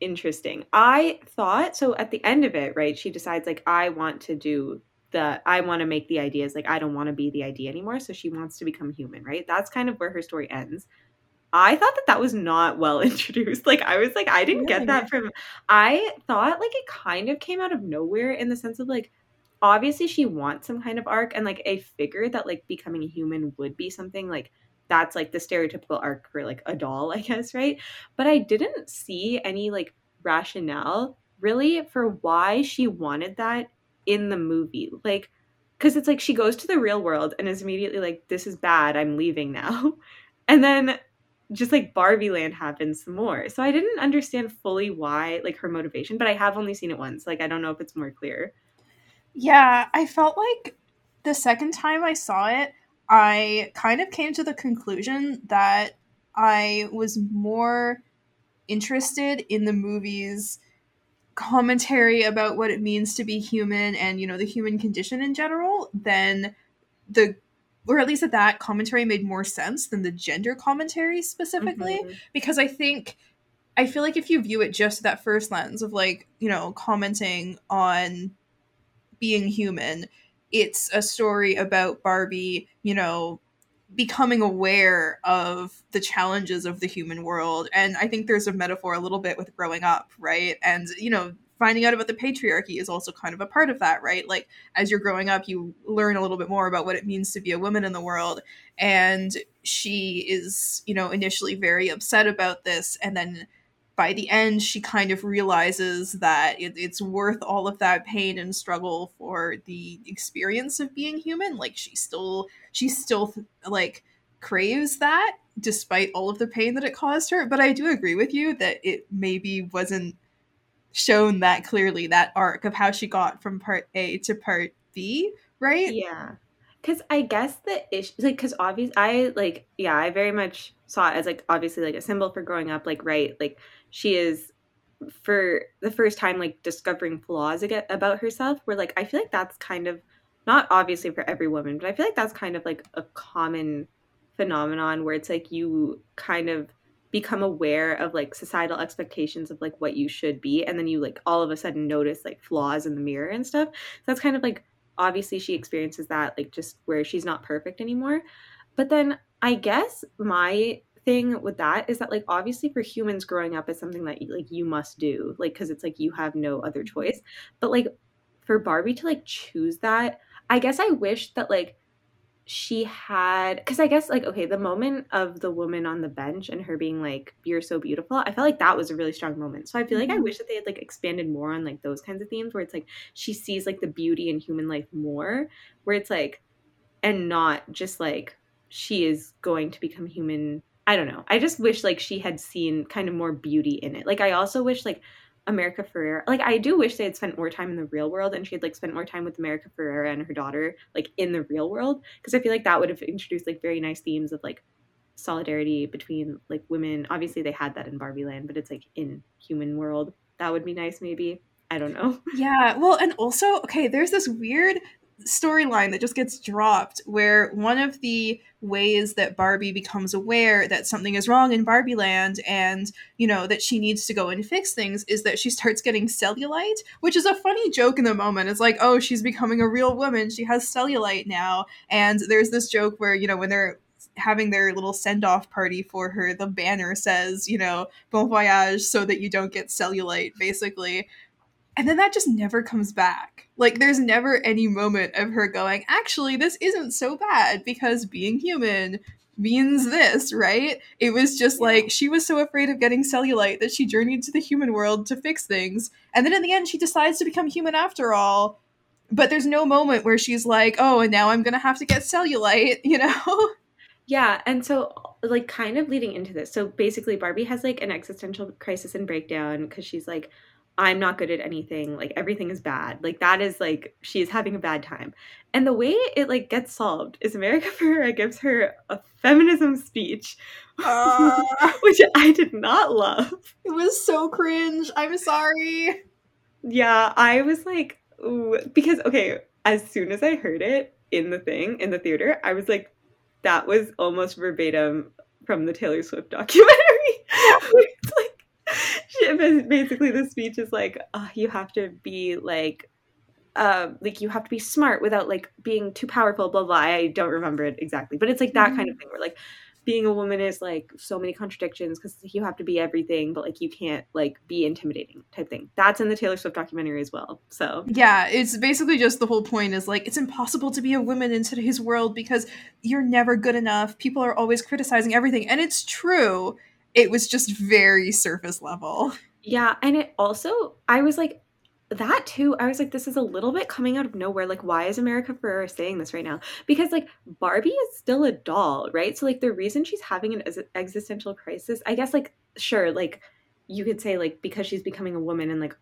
Speaker 7: interesting. I thought so at the end of it, right? She decides like I want to do the I want to make the ideas like I don't want to be the idea anymore, so she wants to become human, right? That's kind of where her story ends. I thought that that was not well introduced. Like I was like I didn't get that from I thought like it kind of came out of nowhere in the sense of like obviously she wants some kind of arc and like I figured that like becoming a human would be something like that's like the stereotypical arc for like a doll, I guess, right? But I didn't see any like rationale really for why she wanted that in the movie. Like cuz it's like she goes to the real world and is immediately like this is bad, I'm leaving now. And then just like Barbie Land happens more. So I didn't understand fully why like her motivation, but I have only seen it once. Like I don't know if it's more clear.
Speaker 6: Yeah, I felt like the second time I saw it, I kind of came to the conclusion that I was more interested in the movie's commentary about what it means to be human and, you know, the human condition in general than the or at least that that commentary made more sense than the gender commentary specifically
Speaker 7: Mhm.
Speaker 6: because I think I feel like if you view it just that first lens of like, you know, commenting on being human, it's a story about Barbie, you know, becoming aware of the challenges of the human world. And I think there's a metaphor a little bit with growing up, right? And, you know, finding out about the patriarchy is also kind of a part of that, right? Like as you're growing up, you learn a little bit more about what it means to be a woman in the world. And she is, you know, initially very upset about this. And then by the end, she kind of realizes that it, it's worth all of that pain and struggle for the experience of being human. Like she still, she still like craves that despite all of the pain that it caused her. But I do agree with you that it maybe wasn't shown that clearly that arc of how she got from part A to part B, right?
Speaker 7: Yeah. Cause I guess the issue like cause obvious I like yeah, I very much saw it as like obviously like a symbol for growing up, like right, like she is for the first time like discovering flaws about herself where like I feel like that's kind of not obviously for every woman, but I feel like that's kind of like a common phenomenon where it's like you kind of become aware of like societal expectations of like what you should be and then you like all of a sudden notice like flaws in the mirror and stuff. So that's kind of like obviously she experiences that like just where she's not perfect anymore. But then i guess my thing with that is that like obviously for humans growing up is something that like you must do like because it's like you have no other choice. But like for barbie to like choose that i guess i wish that like she had because i guess like okay the moment of the woman on the bench and her being like you're so beautiful i felt like that was a really strong moment. So i feel like i
Speaker 6: Mhm.
Speaker 7: wish that they had like expanded more on like those kinds of themes where it's like she sees like the beauty in human life more where it's like and not just like she is going to become human. I don't know. I just wish like she had seen kind of more beauty in it. Like i also wish like America Ferrera. Like I do wish they had spent more time in the real world and she had like spent more time with America Ferrera and her daughter like in the real world because I feel like that would have introduced like very nice themes of like solidarity between like women. Obviously they had that in Barbie Land, but it's like in human world. That would be nice maybe. I don't know.
Speaker 6: Yeah, well, and also, okay, there's this weird storyline that just gets dropped where one of the ways that Barbie becomes aware that something is wrong in Barbie Land and, you know, that she needs to go and fix things is that she starts getting cellulite, which is a funny joke in the moment. It's like, oh, she's becoming a real woman. She has cellulite now. And there's this joke where, you know, when they're having their little send off party for her, the banner says, you know, bon voyage so that you don't get cellulite, basically and then that just never comes back. Like there's never any moment of her going, actually, this isn't so bad because being human means this, right? It was just like she was so afraid of getting cellulite that she journeyed to the human world to fix things. And then in the end she decides to become human after all. But there's no moment where she's like, "Oh, and now I'm going to have to get cellulite," you know?
Speaker 7: Yeah, and so like kind of leading into this. So basically Barbie has like an existential crisis and breakdown because she's like I'm not good at anything. Like everything is bad. Like that is like she is having a bad time. And the way it like gets solved is America Ferrera gives her a feminism speech,
Speaker 6: Uh,
Speaker 7: which I did not love.
Speaker 6: it was so cringe. I'm sorry.
Speaker 7: Yeah, I was like, ooh, because okay, as soon as I heard it in the thing in the theater, I was like, that was almost verbatim from the Taylor Swift documentary. it's like, she, basically, the speech is like, uh, you have to be like. Uh, like you have to be smart without like being too powerful, blah blah. I don't remember it exactly, but it's like that kind of thing where like being a woman is like so many contradictions because you have to be everything, but like you can't like be intimidating type thing. That's in the Taylor Swift documentary as well. So
Speaker 6: Yeah, it's basically just the whole point is like it's impossible to be a woman in today's world because you're never good enough. People are always criticizing everything, and it's true. It was just very surface level.
Speaker 7: yeah, and it also I was like that too. I was like, this is a little bit coming out of nowhere. Like, why is America Ferrera saying this right now? Because like Barbie is still a doll, right? So like the reason she's having an existential crisis, I guess like sure, like you could say like because she's becoming a woman and like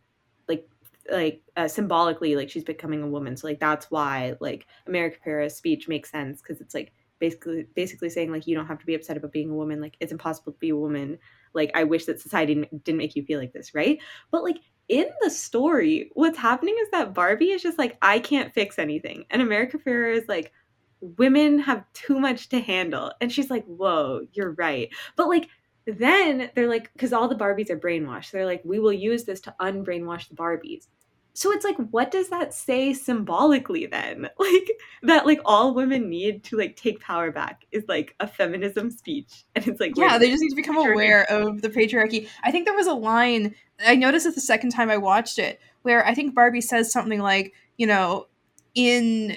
Speaker 7: like like uh, symbolically like she's becoming a woman so like that's why like america Ferrera's speech makes sense because it's like basically basically saying like you don't have to be upset about being a woman like it's impossible to be a woman. Like i wish that society didn't- make you feel like this right? But like in the story what's happening is that barbie is just like i can't fix anything. And america Ferrera is like women have too much to handle. And she's like whoa you're right. But like then they're like because all the barbies are brainwashed. They're like we will use this to unbrainwash the barbies so it's like what does that say symbolically then like that like all women need to like take power back is like a feminism speech and it's like
Speaker 6: Yeah, they just need to become aware of the patriarchy. I think there was a line I noticed it the second time I watched it where I think Barbie says something like, you know, in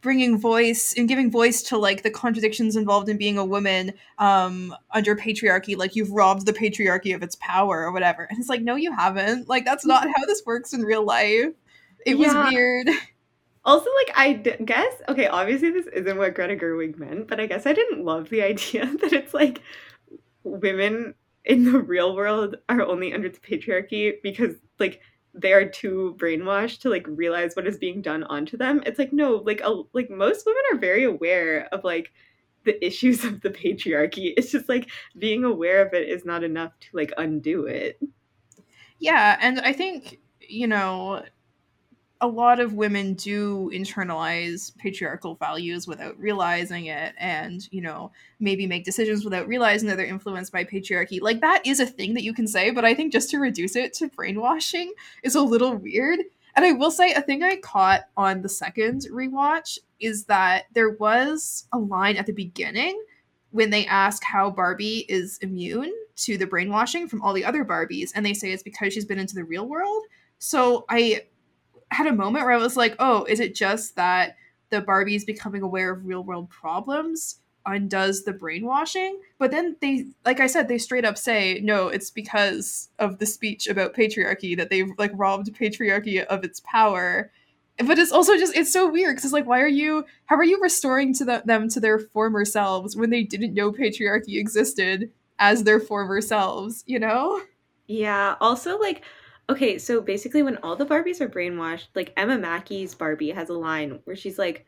Speaker 6: bringing voice and giving voice to like the contradictions involved in being a woman um under patriarchy like you've robbed the patriarchy of its power or whatever. And it's like no you haven't. Like that's not how this works in real life. It was
Speaker 7: Yeah.
Speaker 6: weird.
Speaker 7: Also like i d- guess okay obviously this isn't what greta gerwig meant but i guess i didn't love the idea that it's like women in the real world are only under the patriarchy because like they are too brainwashed to like realize what is being done onto them it's like no like a, like most women are very aware of like the issues of the patriarchy. It's just like being aware of it is not enough to like undo it.
Speaker 6: Yeah, and I think, you know, a lot of women do internalize patriarchal values without realizing it and you know maybe make decisions without realizing that they're influenced by patriarchy. Like that is a thing that you can say but i think just to reduce it to brainwashing is a little weird. And i will say a thing i caught on the second rewatch is that there was a line at the beginning when they ask how barbie is immune to the brainwashing from all the other barbies and they say it's because she's been into the real world. So i had a moment where I was like, oh, is it just that the Barbies becoming aware of real world problems undoes the brainwashing? But then they, like I said, they straight up say, no, it's because of the speech about patriarchy that they've like robbed patriarchy of its power. But it's also just, it's so weird because it's like, why are you, how are you restoring to the, them to their former selves when they didn't know patriarchy existed as their former selves, you know?
Speaker 7: Yeah. Also, like, Okay, so basically, when all the Barbies are brainwashed, like Emma Mackey's Barbie has a line where she's like,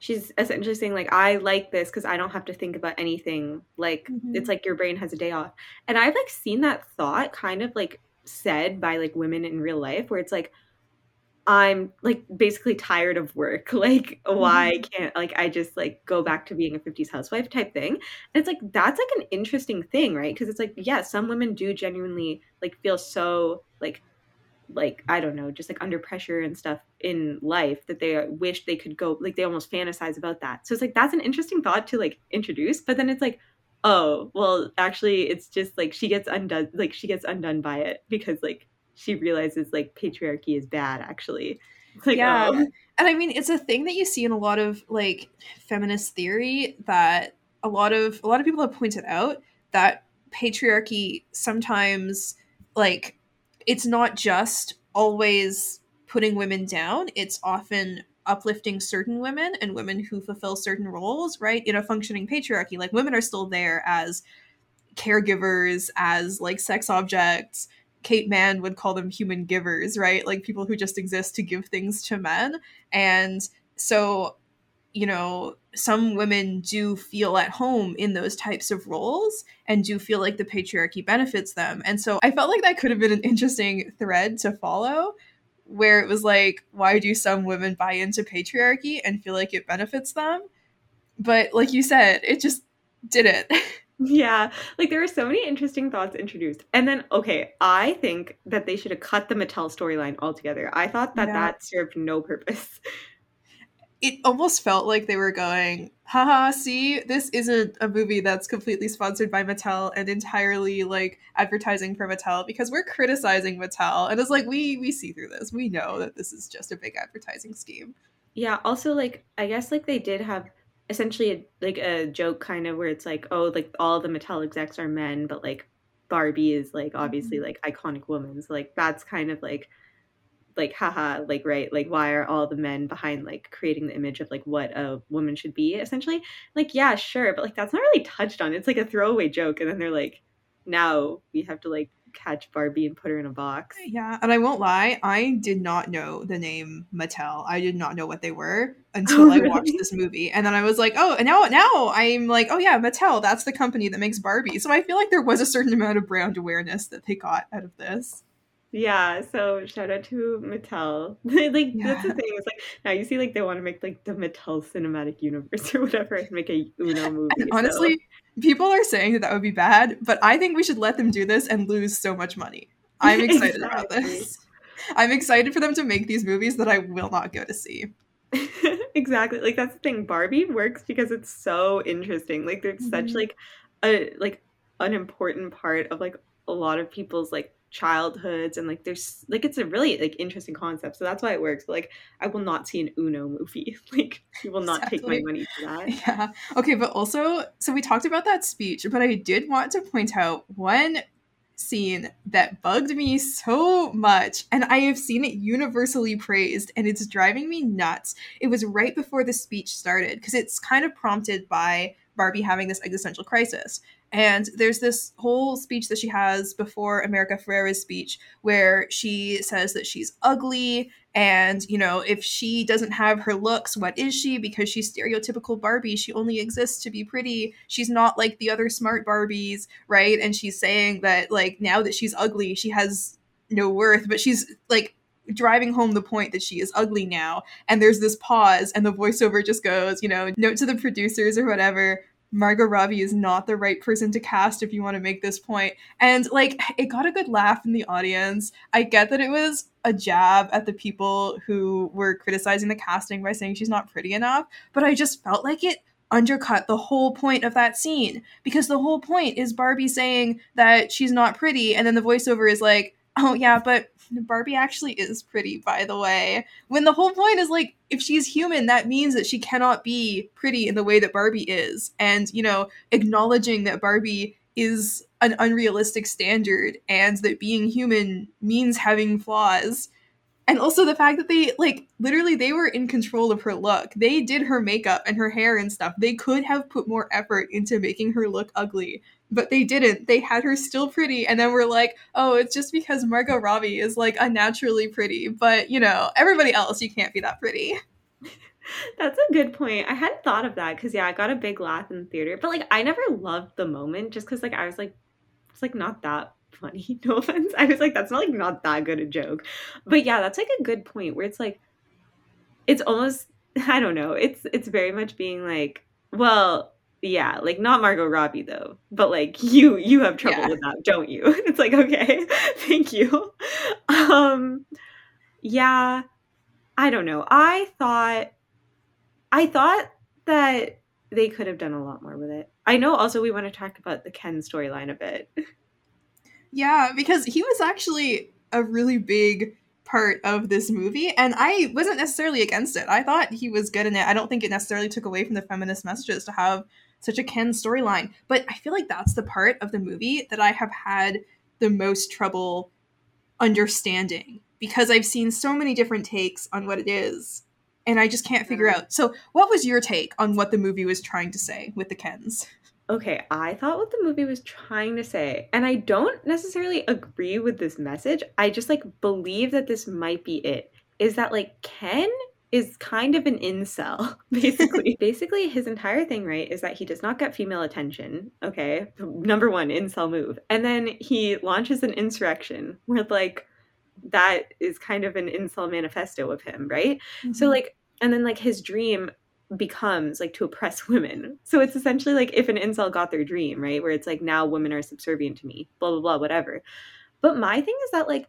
Speaker 7: she's essentially saying like, "I like this because I don't have to think about anything. Like
Speaker 6: Mhm.
Speaker 7: it's like your brain has a day off." And I've like seen that thought kind of like said by like women in real life, where it's like, I'm like basically tired of work. Like, why can't like I just like go back to being a 50s housewife type thing? And it's like that's like an interesting thing, right? Because it's like, yeah, some women do genuinely like feel so like like I don't know, just like under pressure and stuff in life that they wish they could go like they almost fantasize about that. So it's like that's an interesting thought to like introduce, but then it's like, oh, well, actually it's just like she gets undone like she gets undone by it because like she realizes like patriarchy is bad actually. Like
Speaker 6: yeah.
Speaker 7: oh.
Speaker 6: And I mean, it's a thing that you see in a lot of like feminist theory that a lot of a lot of people have pointed out that patriarchy sometimes like it's not just always putting women down, it's often uplifting certain women and women who fulfill certain roles, right? In a functioning patriarchy, like women are still there as caregivers, as like sex objects. Kate Manne would call them human givers, right? Like people who just exist to give things to men. And so, you know, some women do feel at home in those types of roles and do feel like the patriarchy benefits them. And so I felt like that could have been an interesting thread to follow where it was like, why do some women buy into patriarchy and feel like it benefits them? But like you said, it just didn't.
Speaker 7: Yeah, like there were so many interesting thoughts introduced. And then, okay, I think that they should have cut the Mattel storyline altogether. I thought that
Speaker 6: Yeah.
Speaker 7: that served no purpose.
Speaker 6: it almost felt like they were going, haha, see, this isn't a movie that's completely sponsored by Mattel and entirely like advertising for Mattel because we're criticizing Mattel. And it's like we we see through this. We know that this is just a big advertising scheme.
Speaker 7: Yeah, also like I guess like they did have essentially a, like a joke kind of where it's like, oh, like all the Mattel execs are men, but like Barbie is like obviously mm-hmm. like iconic woman. So like that's kind of like like haha like right like why are all the men behind like creating the image of like what a woman should be essentially like yeah sure but like that's not really touched on it's like a throwaway joke and then they're like now we have to like catch barbie and put her in a box
Speaker 6: Yeah, and I won't lie, I did not know the name Mattel. I did not know what they were oh, until I watched
Speaker 7: Really?
Speaker 6: this movie. And then I was like, oh, and now now I'm like, oh yeah, Mattel, that's the company that makes Barbie. So I feel like there was a certain amount of brand awareness that they got out of this.
Speaker 7: Yeah so shout out to mattel like that's the thing it's like now you see like they want to make like the mattel cinematic universe or whatever and make a uno movie
Speaker 6: And
Speaker 7: so-
Speaker 6: honestly, people are saying that that would be bad, but I think we should let them do this and lose so much money. I'm excited about this. I'm excited for them to make these movies that I will not go to see.
Speaker 7: exactly like that's the thing barbie works because it's so interesting like there's such
Speaker 6: Mhm.
Speaker 7: like a like an important part of like a lot of people's like childhoods and like there's like it's a really like interesting concept so that's why it works but like i will not see an uno movie like you will not take my money for that
Speaker 6: Yeah. Okay, but also, so we talked about that speech, but I did want to point out one scene that bugged me so much, and I have seen it universally praised, and it's driving me nuts. It was right before the speech started, because it's kind of prompted by Barbie having this existential crisis. And there's this whole speech that she has before America Ferrera's speech where she says that she's ugly and, you know, if she doesn't have her looks, what is she? Because she's stereotypical Barbie. She only exists to be pretty. She's not like the other smart Barbies, right? And she's saying that, like, now that she's ugly, she has no worth. But she's like, driving home the point that she is ugly now. And there's this pause, and the voiceover just goes, you know, note to the producers or whatever. Margot Robbie is not the right person to cast if you want to make this point. And like, it got a good laugh in the audience. I get that it was a jab at the people who were criticizing the casting by saying she's not pretty enough, but I just felt like it undercut the whole point of that scene because the whole point is Barbie saying that she's not pretty, and then the voiceover is like, oh yeah, but Barbie actually is pretty, by the way. When the whole point is like, if she's human, that means that she cannot be pretty in the way that Barbie is. And, you know, acknowledging that Barbie is an unrealistic standard and that being human means having flaws. And also the fact that they, like, literally, they were in control of her look. They did her makeup and her hair and stuff. They could have put more effort into making her look ugly but they didn't. They had her still pretty, and then we're like, oh, it's just because Margot Robbie is like unnaturally pretty, but you know, everybody else, you can't be that pretty.
Speaker 7: That's a good point. I hadn't thought of that because yeah, I got a big laugh in the theater, but like I never loved the moment just because like I was like, it's like not that funny. No offense. I was like, that's not like not that good a joke, but yeah, that's like a good point where it's like, it's almost I don't know. It's it's very much being like, well, yeah like not margot robbie though but like you you have trouble yeah. with that don't you? It's like okay thank you. Um yeah i don't know. I thought i thought that they could have done a lot more with it. I know also we want to talk about the ken storyline a bit.
Speaker 6: Yeah because he was actually a really big part of this movie and i wasn't necessarily against it. I thought he was good in it. I don't think it necessarily took away from the feminist messages to have such a Ken storyline. But I feel like that's the part of the movie that I have had the most trouble understanding because I've seen so many different takes on what it is and I just can't figure out. So, what was your take on what the movie was trying to say with the Kens?
Speaker 7: Okay, I thought what the movie was trying to say, and I don't necessarily agree with this message. I just like believe that this might be it. Is that like Ken is kind of an incel, basically. basically, his entire thing, right, is that he does not get female attention. Okay, number one, incel move. And then he launches an insurrection where, like, that is kind of an incel manifesto of him, right? Mm-hmm. So, like, and then, like, his dream becomes like to oppress women. So it's essentially like if an incel got their dream, right? Where it's like now women are subservient to me, blah, blah, blah, whatever. But my thing is that, like,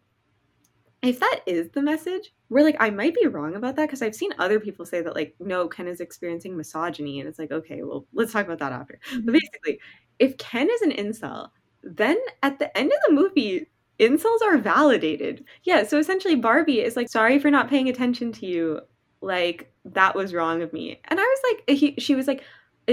Speaker 7: if that is the message, we're like, I might be wrong about that because I've seen other people say that, like, no, Ken is experiencing misogyny. And it's like, okay, well, let's talk about that after. Mm-hmm. But basically, if Ken is an incel, then at the end of the movie, incels are validated. Yeah, so essentially, Barbie is like, sorry for not paying attention to you. Like, that was wrong of me. And I was like, he, she was like,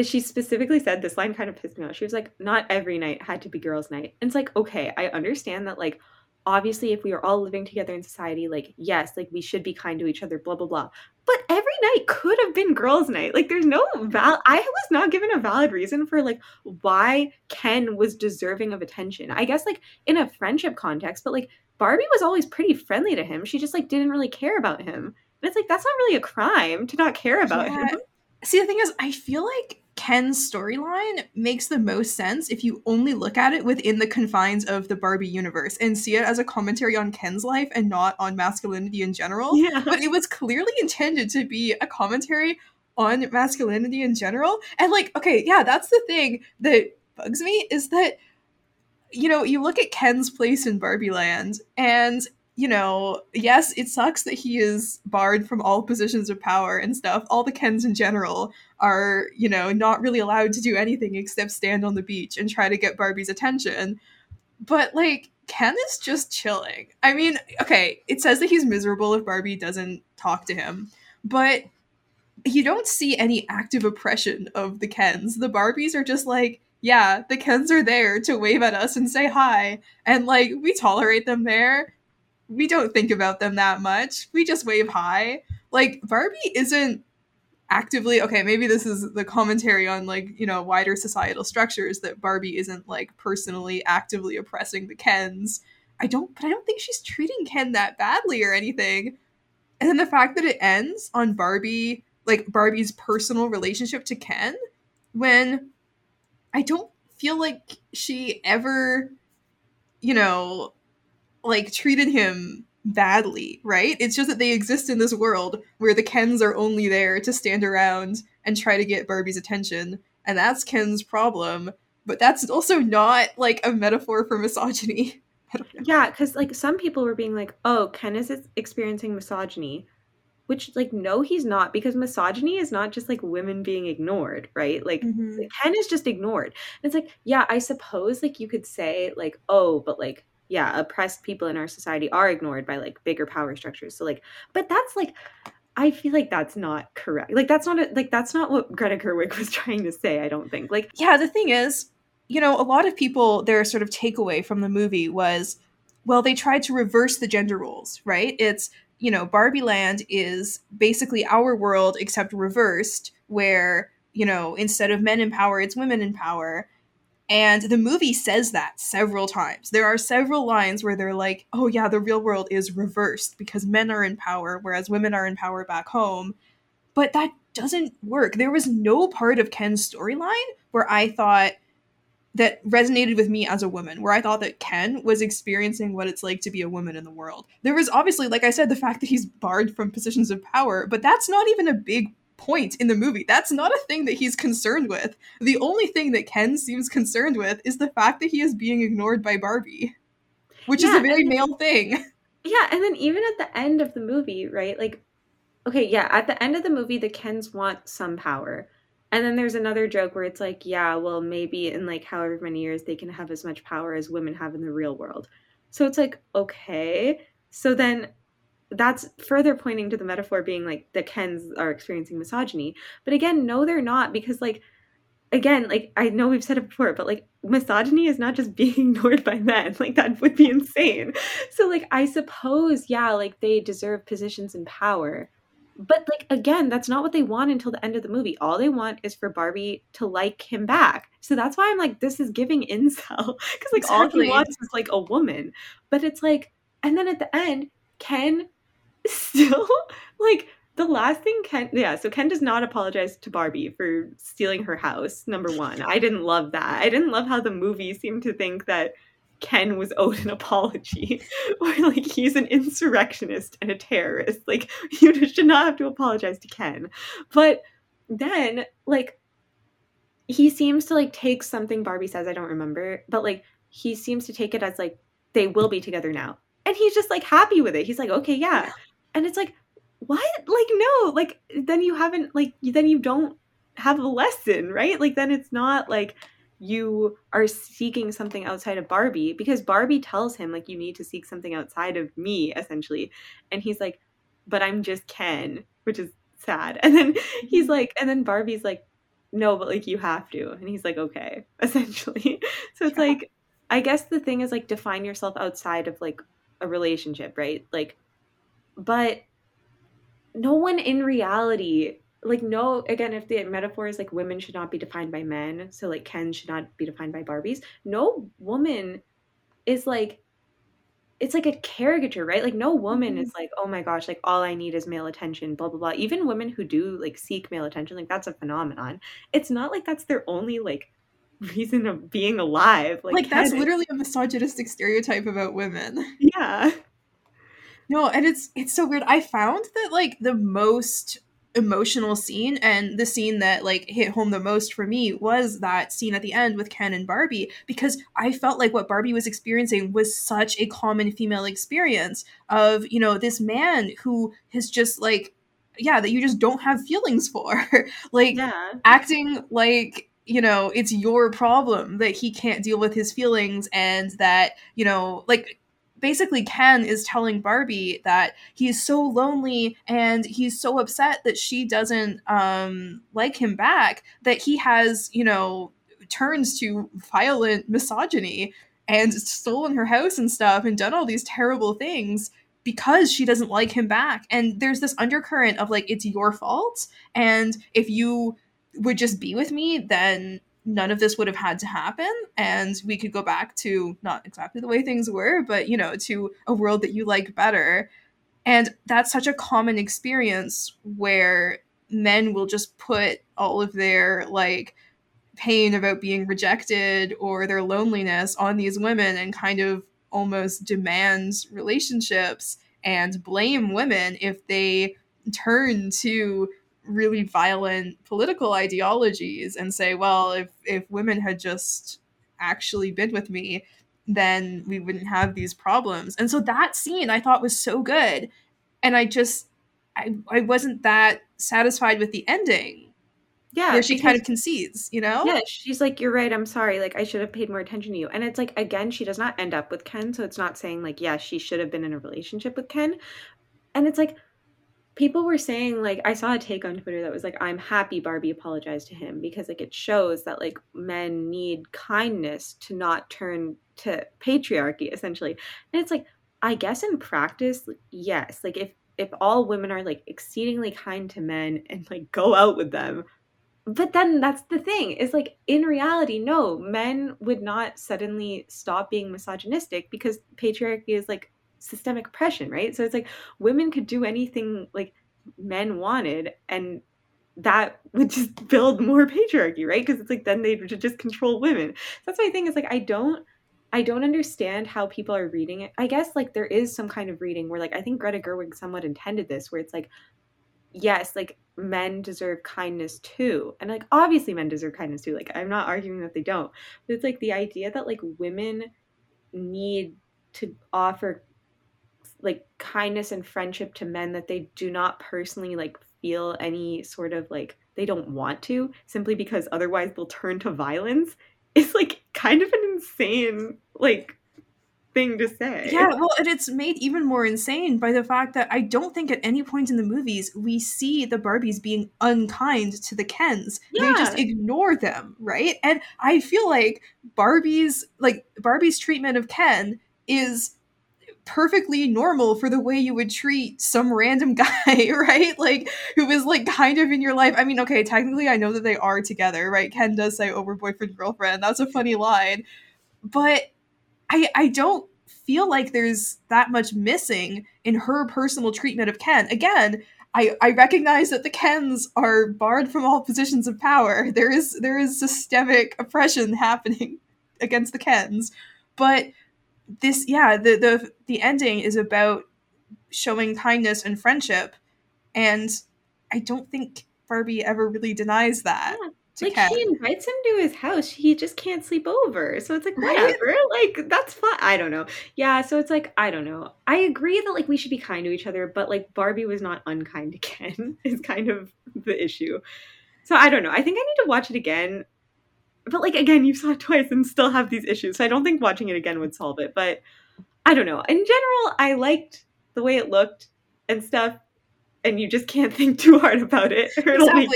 Speaker 7: she specifically said this line kind of pissed me off. She was like, not every night had to be girls' night. And it's like, okay, I understand that, like, obviously if we are all living together in society like yes like we should be kind to each other blah blah blah. But every night could have been girls night. Like there's no val i was not given a valid reason for like why ken was deserving of attention. I guess like in a friendship context but like barbie was always pretty friendly to him. She just like didn't really care about him. And it's like that's not really a crime to not care about yeah. him
Speaker 6: see the thing is i feel like Ken's storyline makes the most sense if you only look at it within the confines of the Barbie universe and see it as a commentary on Ken's life and not on masculinity in general.
Speaker 7: Yeah.
Speaker 6: But it was clearly intended to be a commentary on masculinity in general. And like, okay, yeah, that's the thing that bugs me is that you know, you look at Ken's place in Barbie Land and you know, yes, it sucks that he is barred from all positions of power and stuff. All the Kens in general are, you know, not really allowed to do anything except stand on the beach and try to get Barbie's attention. But like, Ken is just chilling. I mean, okay, it says that he's miserable if Barbie doesn't talk to him, but you don't see any active oppression of the Kens. The Barbies are just like, yeah, the Kens are there to wave at us and say hi, and like, we tolerate them there we don't think about them that much. We just wave hi. Like Barbie isn't actively okay, maybe this is the commentary on like, you know, wider societal structures that Barbie isn't like personally actively oppressing the Kens. I don't but I don't think she's treating Ken that badly or anything. And then the fact that it ends on Barbie like Barbie's personal relationship to Ken when I don't feel like she ever you know like treated him badly, right? It's just that they exist in this world where the Kens are only there to stand around and try to get Barbie's attention, and that's Ken's problem. But that's also not like a metaphor for misogyny. I don't know.
Speaker 7: Yeah, because like some people were being like, "Oh, Ken is experiencing misogyny," which like no, he's not because misogyny is not just like women being ignored, right? Like
Speaker 6: Mhm.
Speaker 7: Ken is just ignored. And it's like, yeah, I suppose like you could say like, oh, but like yeah, oppressed people in our society are ignored by like bigger power structures. So like, but that's like. I feel like that's not correct. Like that's not a, like that's not what Greta Gerwig was trying to say. I don't think. Like
Speaker 6: yeah, the thing is, you know, a lot of people, their sort of takeaway from the movie was, well, they tried to reverse the gender roles, right? It's, you know, Barbie Land is basically our world except reversed, where, you know, instead of men in power, it's women in power. And the movie says that several times. There are several lines where they're like, oh, yeah, the real world is reversed because men are in power, whereas women are in power back home. But that doesn't work. There was no part of Ken's storyline where I thought that resonated with me as a woman, where I thought that Ken was experiencing what it's like to be a woman in the world. There was obviously, like I said, the fact that he's barred from positions of power, but that's not even a big point in the movie. That's not a thing that he's concerned with. The only thing that Ken seems concerned with is the fact that he is being ignored by Barbie, which is a very male thing.
Speaker 7: Yeah, and then even at the end of the movie, right? Like, okay, yeah, at the end of the movie, the Kens want some power. And then there's another joke where it's like, yeah, well, maybe in like however many years they can have as much power as women have in the real world. So it's like, okay. So then that's further pointing to the metaphor being like the Kens are experiencing misogyny. But again, no, they're not because, like, again, like I know we've said it before, but like misogyny is not just being ignored by men. Like that would be insane. So like I suppose, yeah, like they deserve positions in power. But like again, that's not what they want until the end of the movie. All they want is for Barbie to like him back. So that's why I'm like, this is giving incel. Because like all he wants is like a woman. But it's like, and then at the end, Ken still like the last thing Ken yeah, so Ken does not apologize to Barbie for stealing her house, number one. I didn't love that. I didn't love how the movie seemed to think that Ken was owed an apology. or like he's an insurrectionist and a terrorist. Like you just should not have to apologize to Ken. But then like he seems to like take something Barbie says, I don't remember, but like he seems to take it as like they will be together now. And he's just like happy with it. He's like, okay, yeah. And it's like, what? Like, no, like then you haven't like then you don't have a lesson, right? Like then it's not like you are seeking something outside of Barbie because Barbie tells him like you need to seek something outside of me essentially. And he's like, but I'm just Ken, which is sad. And then he's mm-hmm. like and then Barbie's like no, but like you have to. And he's like, okay, essentially. So it's
Speaker 6: Yeah.
Speaker 7: like, I guess the thing is like define yourself outside of like a relationship, right? Like, but no one in reality, like, no, again, if the metaphor is like women should not be defined by men, so like Ken should not be defined by Barbies, no woman is like, it's like a caricature, right? Like no woman
Speaker 6: Mhm.
Speaker 7: is like, oh my gosh, like all I need is male attention, blah blah blah. Even women who do like seek male attention, like that's a phenomenon. It's not like that's their only like reason of being alive. Like,
Speaker 6: Like, that's literally a misogynistic stereotype about women.
Speaker 7: yeah.
Speaker 6: No, and it's it's so weird. I found that like the most emotional scene and the scene that like hit home the most for me was that scene at the end with Ken and Barbie because I felt like what Barbie was experiencing was such a common female experience of, you know, this man who has just like yeah, that you just don't have feelings for. like
Speaker 7: Yeah.
Speaker 6: acting like you know it's your problem that he can't deal with his feelings and that you know like basically ken is telling barbie that he's so lonely and he's so upset that she doesn't um like him back that he has you know turns to violent misogyny and stolen her house and stuff and done all these terrible things because she doesn't like him back. And there's this undercurrent of like it's your fault and if you would just be with me, then none of this would have had to happen. And we could go back to not exactly the way things were, but, you know, to a world that you like better. And that's such a common experience where men will just put all of their, like, pain about being rejected or their loneliness on these women and kind of almost demand relationships and blame women if they turn to really violent political ideologies and say, well, if if women had just actually been with me, then we wouldn't have these problems. And so that scene I thought was so good. And I just I, I wasn't that satisfied with the ending.
Speaker 7: Yeah,
Speaker 6: where she kind of concedes, you know?
Speaker 7: Yeah, she's like, You're right, I'm sorry. Like, I should have paid more attention to you. And it's like, again, she does not end up with Ken. So it's not saying, like, yeah, she should have been in a relationship with Ken. And it's like, people were saying, like, I saw a take on Twitter that was like, I'm happy Barbie apologized to him because, like, it shows that, like, men need kindness to not turn to patriarchy, essentially. And it's like, I guess in practice, yes. Like, if, if all women are like exceedingly kind to men and like go out with them, but then that's the thing is like in reality no men would not suddenly stop being misogynistic because patriarchy is like systemic oppression right so it's like women could do anything like men wanted and that would just build more patriarchy right because it's like then they would just control women that's my thing is like i don't i don't understand how people are reading it i guess like there is some kind of reading where like i think greta gerwig somewhat intended this where it's like yes, like men deserve kindness too. And like obviously men deserve kindness too. Like I'm not arguing that they don't. But it's like the idea that like women need to offer like kindness and friendship to men that they do not personally like feel any sort of like they don't want to simply because otherwise they'll turn to violence is like kind of an insane like thing to say.
Speaker 6: Yeah, well, and it's made even more insane by the fact that I don't think at any point in the movies we see the Barbies being unkind to the Kens. Yeah. They just ignore them, right? And I feel like Barbie's like Barbie's treatment of Ken is perfectly normal for the way you would treat some random guy, right? Like who is like kind of in your life. I mean, okay, technically I know that they are together, right? Ken does say oh, over boyfriend girlfriend. That's a funny line. But I I don't feel like there's that much missing in her personal treatment of Ken. Again, I, I recognize that the Kens are barred from all positions of power. There is there is systemic oppression happening against the Kens. But this yeah, the the the ending is about showing kindness and friendship. And I don't think Barbie ever really denies that.
Speaker 7: Yeah, like
Speaker 6: Ken.
Speaker 7: she invites him to his house he just can't sleep over so it's like
Speaker 6: Right?
Speaker 7: whatever like that's fine i don't know yeah so it's like i don't know i agree that like we should be kind to each other but like barbie was not unkind to ken is kind of the issue so i don't know i think i need to watch it again but like again you saw it twice and still have these issues so i don't think watching it again would solve it but i don't know in general i liked the way it looked and stuff and you just can't think too hard about it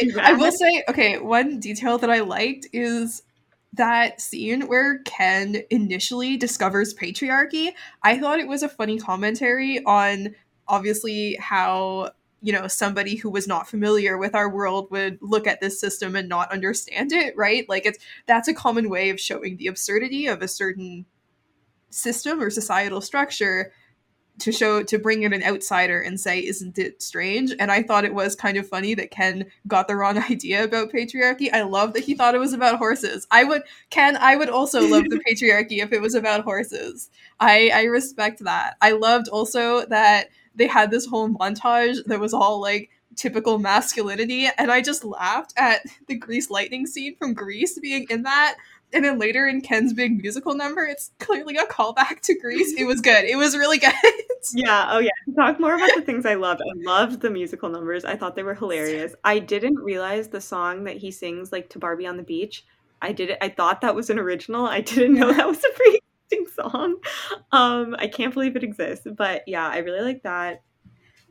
Speaker 6: Exactly. I will say, okay, one detail that I liked is that scene where Ken initially discovers patriarchy. I thought it was a funny commentary on obviously how you know somebody who was not familiar with our world would look at this system and not understand it right? Like it's that's a common way of showing the absurdity of a certain system or societal structure to show to bring in an outsider and say isn't it strange? And i thought it was kind of funny that ken got the wrong idea about patriarchy. I love that he thought it was about horses. I would ken i would also love the patriarchy if it was about horses. I i respect that. I loved also that they had this whole montage that was all like typical masculinity and i just laughed at the grease lightning scene from grease being in that and then later in Ken's big musical number, it's clearly a callback to Grease. It was good. It was really good.
Speaker 7: Yeah, oh yeah. Talk more about the things I loved. I loved the musical numbers. I thought they were hilarious. I didn't realize the song that he sings like to Barbie on the beach. I did it. I thought that was an original. I didn't know that was a song. Um, I can't believe it exists. But yeah, I really like that.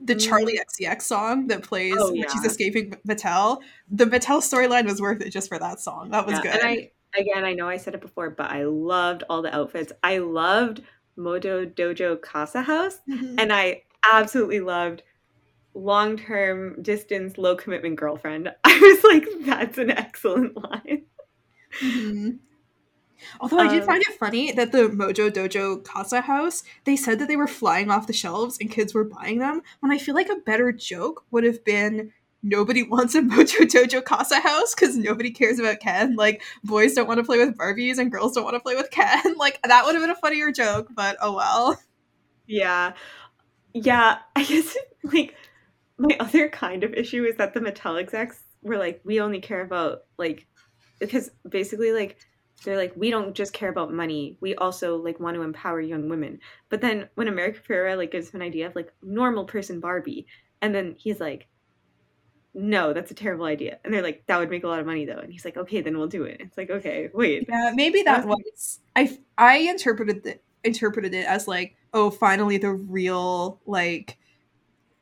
Speaker 6: the Charli XCX song that plays
Speaker 7: Oh,
Speaker 6: when she's escaping Mattel. The Mattel storyline was worth it just for that song. That was
Speaker 7: Yeah,
Speaker 6: good.
Speaker 7: And I again, I know I said it before, but I loved all the outfits. I loved Mojo Dojo Casa House.
Speaker 6: Mhm.
Speaker 7: and I absolutely loved long term distance low commitment girlfriend. I was like, that's an excellent line.
Speaker 6: Mhm. Although I did
Speaker 7: Um,
Speaker 6: find it funny that the Mojo Dojo Casa House, they said that they were flying off the shelves and kids were buying them. When I feel like a better joke would have been nobody wants a Mojo Dojo Casa House because nobody cares about Ken. Like boys don't want to play with Barbies and girls don't want to play with Ken. Like that would have been a funnier joke, but oh well.
Speaker 7: Yeah. Yeah, I guess like my other kind of issue is that the Mattel execs were like, we only care about like because basically like they're like, we don't just care about money. We also like want to empower young women. But then when America Ferrera like gives him an idea of like normal person Barbie, and then he's like, no, that's a terrible idea. And they're like, that would make a lot of money though. And he's like, okay, then we'll do it. It's like, okay, wait.
Speaker 6: Yeah, maybe that was I I interpreted it interpreted it as like, oh, finally the real like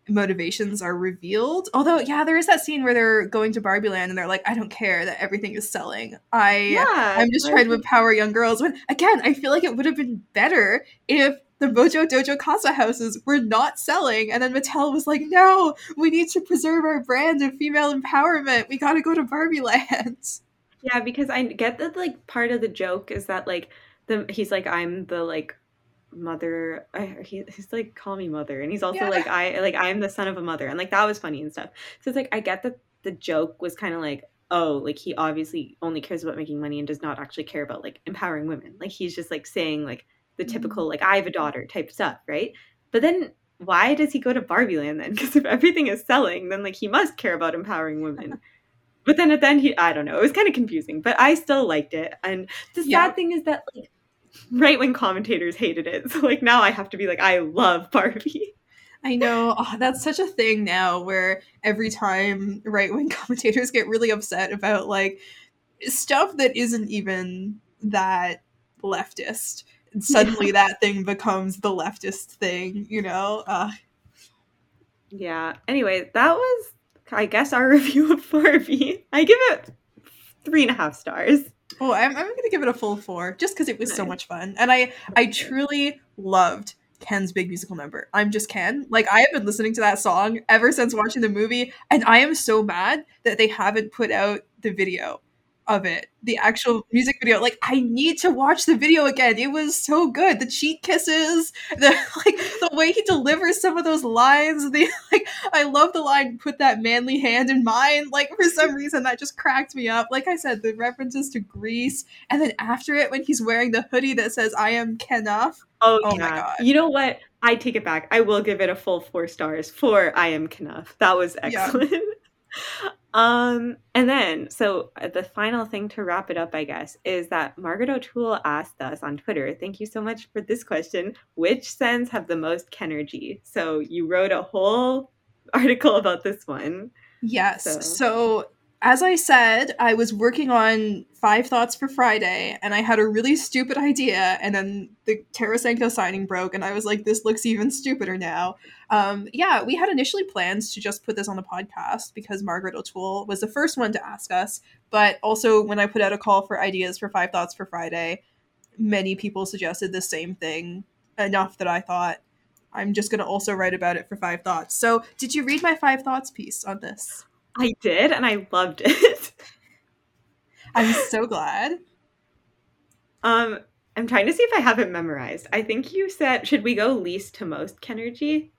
Speaker 6: motivations are revealed. Although, yeah, there is that scene where they're going to Barbie Land and they're like, I don't care that everything is selling. I
Speaker 7: Yeah,
Speaker 6: I'm just trying to empower young girls. When again, I feel like it would have been better if the Mojo Dojo Casa houses were not selling, and then Mattel was like, "No, we need to preserve our brand of female empowerment. We got to go to Barbie Land."
Speaker 7: Yeah, because I get that like part of the joke is that like the he's like I'm the like mother I, he, he's like call me mother and he's also
Speaker 6: Yeah.
Speaker 7: like I like I'm the son of a mother and like that was funny and stuff. So it's like I get that the joke was kind of like oh like he obviously only cares about making money and does not actually care about like empowering women. Like he's just like saying like the mm-hmm. typical like I have a daughter type stuff, right? But then why does he go to Barbie Land then? Because if everything is selling, then like he must care about empowering women. But then at the end, he I don't know. It was kind of confusing, but I still liked it. And the sad thing is that like right when commentators hated it, so like now I have to be like I love Barbie.
Speaker 6: I know oh, that's such a thing now, where every time right wing commentators get really upset about like stuff that isn't even that leftist, and suddenly that thing becomes the leftist thing. You know? Uh,
Speaker 7: Yeah. Anyway, that was I guess our review of Barbie. I give it three and a half stars.
Speaker 6: Oh, I'm, I'm gonna give it a full four just because it was so much fun, and I I truly loved Ken's big musical number. I'm just Ken. Like I have been listening to that song ever since watching the movie, and I am so mad that they haven't put out the video of it, the actual music video. Like I need to watch the video again. It was so good. The cheek kisses, the like the way he delivers some of those lines. The like I love the line "Put that manly hand in mine." Like for some reason that just cracked me up. Like I said, the references to Grease, and then after it when he's wearing the hoodie that says "I am Kenough."
Speaker 7: Oh,
Speaker 6: Oh my. God.
Speaker 7: You know what? I take it back. I will give it a full four stars for I am Kenough. That was
Speaker 6: Yeah.
Speaker 7: Um, and then so uh, the final thing to wrap it up, I guess, is that Margaret O'Toole asked us on Twitter. Thank you so much for this question. Which Sens have the most Kenergy? So you wrote a whole article about this one.
Speaker 6: Yes.
Speaker 7: So-
Speaker 6: So. As I said, I was working on Five Thoughts for Friday, and I had a really stupid idea, and then the Tarasenko signing broke, and I was like, this looks even stupider now. Um, yeah, we had initially plans to just put this on the podcast because Margaret O'Toole was the first one to ask us, but also when I put out a call for ideas for Five Thoughts for Friday, many people suggested the same thing enough that I thought I'm just going to also write about it for Five Thoughts. So, did you read my Five Thoughts piece on this?
Speaker 7: I did, and I loved it.
Speaker 6: I'm so glad.
Speaker 7: um, I'm trying to see if I have it memorized. I think you said, should we go least to most Kenergy?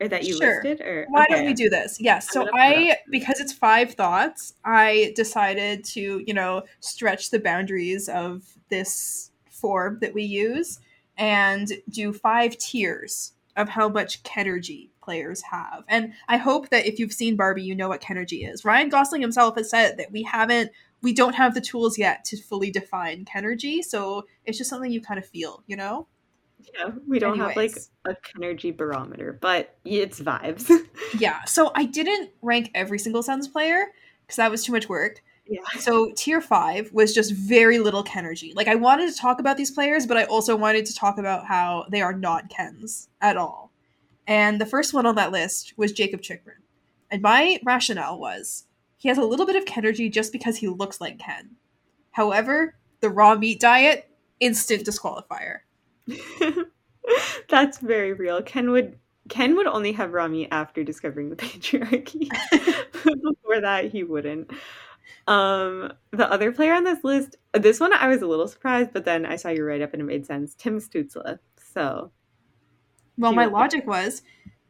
Speaker 7: Or that you
Speaker 6: Sure.
Speaker 7: listed? Or
Speaker 6: Why don't we do this? Yes. So I, because it's five thoughts, I decided to, you know, stretch the boundaries of this form that we use and do five tiers of how much Kenergy players have. And I hope that if you've seen Barbie, you know what Kenergy is. Ryan Gosling himself has said that we haven't, we don't have the tools yet to fully define Kenergy. So it's just something you kind of feel, you know?
Speaker 7: Yeah, we don't have like a Kenergy barometer, but it's vibes.
Speaker 6: Yeah. So I didn't rank every single Sens player because that was too much work.
Speaker 7: Yeah.
Speaker 6: So tier five was just very little Kenergy. Like I wanted to talk about these players, but I also wanted to talk about how they are not Kens at all. And the first one on that list was Jakob Chychrun. And my rationale was he has a little bit of Kenergy just because he looks like Ken. However, the raw meat diet, instant disqualifier.
Speaker 7: That's very real. Ken would Ken would only have Rami after discovering the patriarchy. Before that, he wouldn't. Um, the other player on this list, this one I was a little surprised, but then I saw your write up and it made sense. Tim Stützle. So
Speaker 6: Well, my logic was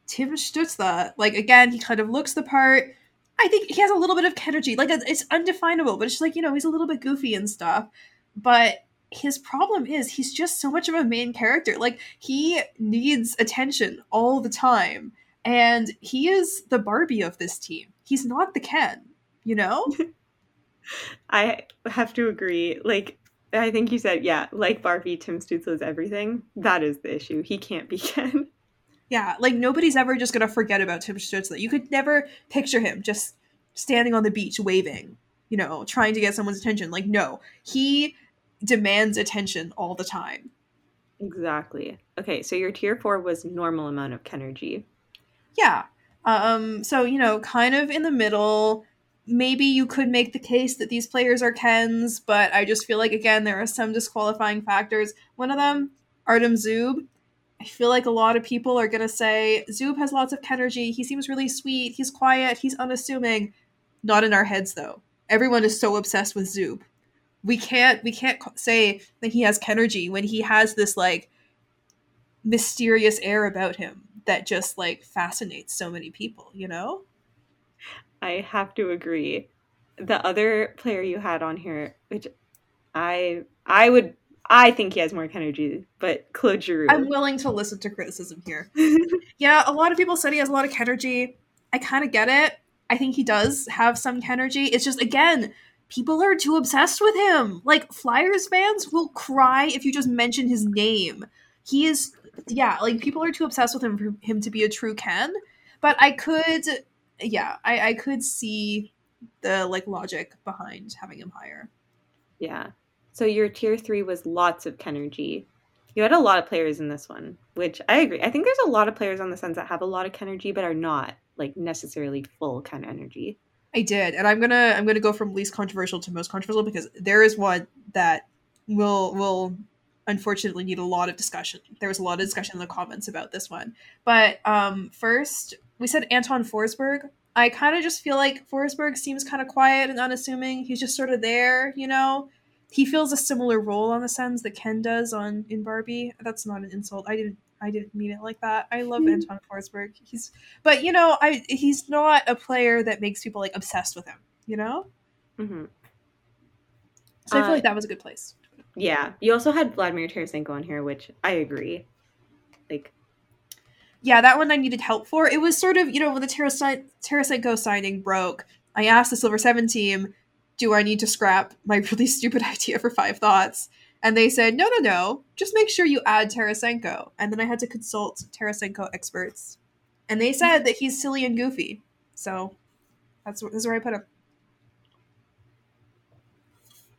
Speaker 6: Tim Stützle. Like again, he kind of looks the part. I think he has a little bit of energy. Like it's it's undefinable, but it's just like you know he's a little bit goofy and stuff. But his problem is he's just so much of a main character. Like he needs attention all the time. And he is the Barbie of this team. He's not the Ken, you know?
Speaker 7: I have to agree. Like, I think you said, yeah, like Barbie, Tim Stützle is everything. That is the issue. He can't be Ken.
Speaker 6: Yeah, like nobody's ever just gonna forget about Tim Stützle. You could never picture him just standing on the beach waving, you know, trying to get someone's attention. Like, no, he demands attention all the time.
Speaker 7: Exactly. Okay, so your tier four was normal amount of Kenergy.
Speaker 6: Yeah. Um, so, you know, kind of in the middle. Maybe you could make the case that these players are Kens, but I just feel like, again, there are some disqualifying factors. One of them, Artem Zub. I feel like a lot of people are going to say Zub has lots of Kenergy. He seems really sweet. He's quiet. He's unassuming. Not in our heads, though. Everyone is so obsessed with Zub. We can't we can't say that he has Kenergy when he has this like mysterious air about him that just like fascinates so many people, you know?
Speaker 7: I have to agree. The other player you had on here, which I I would I think he has more energy, but Claude Giroux.
Speaker 6: I'm willing to listen to criticism here. yeah, a lot of people said he has a lot of energy. I kind of get it. I think he does have some energy. It's just again, people are too obsessed with him. Like Flyers fans will cry if you just mention his name. He is yeah, like people are too obsessed with him for him to be a true Ken. But I could yeah, I, I could see the like logic behind having him higher.
Speaker 7: Yeah. So your tier three was lots of Kenergy. You had a lot of players in this one, which I agree. I think there's a lot of players on the Sens that have a lot of Kenergy, but are not like necessarily full kind of energy.
Speaker 6: I did, and I'm gonna I'm gonna go from least controversial to most controversial because there is one that will will unfortunately need a lot of discussion. There was a lot of discussion in the comments about this one. But um, first, we said Anton Forsberg. I kind of just feel like Forsberg seems kind of quiet and unassuming. He's just sort of there, you know. He feels a similar role on the Sens that Ken does on in Barbie. That's not an insult. I didn't I didn't mean it like that. I love mm-hmm. Anton Forsberg. He's but you know, I he's not a player that makes people like obsessed with him, you know?
Speaker 7: Mm-hmm.
Speaker 6: So I feel uh, like that was a good place.
Speaker 7: Yeah. You also had Vladimir Tarasenko on here, which I agree. Like
Speaker 6: Yeah, that one I needed help for. It was sort of, you know, when the Taras- Tarasenko signing broke, I asked the Silver Seven team, do I need to scrap my really stupid idea for five thoughts? And they said, no, no, no, just make sure you add Tarasenko. And then I had to consult Tarasenko experts. And they said that he's silly and goofy. So that's, that's where I put him.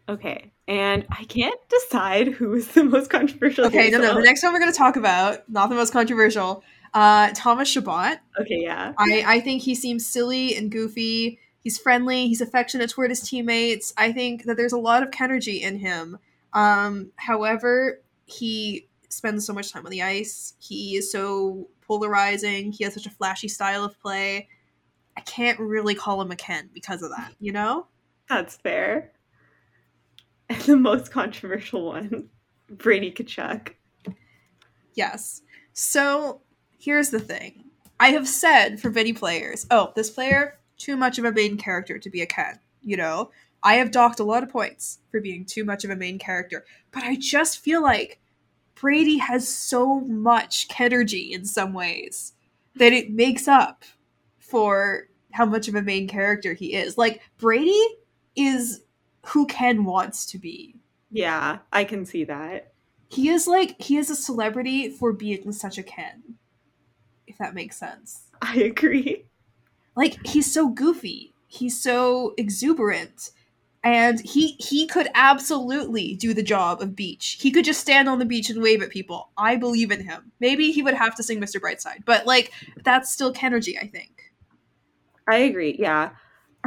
Speaker 7: Okay. And I can't decide who is the most controversial.
Speaker 6: Okay, no, no. The next one we're going to talk about, not the most controversial, uh, Thomas Chabot.
Speaker 7: Okay, yeah.
Speaker 6: I, I think he seems silly and goofy. He's friendly. He's affectionate toward his teammates. I think that there's a lot of energy in him. Um, however, he spends so much time on the ice. He is so polarizing. He has such a flashy style of play. I can't really call him a Ken because of that, you know?
Speaker 7: That's fair. And the most controversial one, Brady Tkachuk.
Speaker 6: Yes. So here's the thing. I have said for many players, oh, this player, too much of a main character to be a Ken, you know? I have docked a lot of points for being too much of a main character, but I just feel like Brady has so much energy in some ways that it makes up for how much of a main character he is. Like Brady is who Ken wants to be.
Speaker 7: Yeah, I can see that.
Speaker 6: He is like he is a celebrity for being such a Ken. If that makes sense.
Speaker 7: I agree.
Speaker 6: Like he's so goofy. He's so exuberant. And he he could absolutely do the job of beach. He could just stand on the beach and wave at people. I believe in him. Maybe he would have to sing mr brightside but like that's still kenergy i think.
Speaker 7: I agree yeah.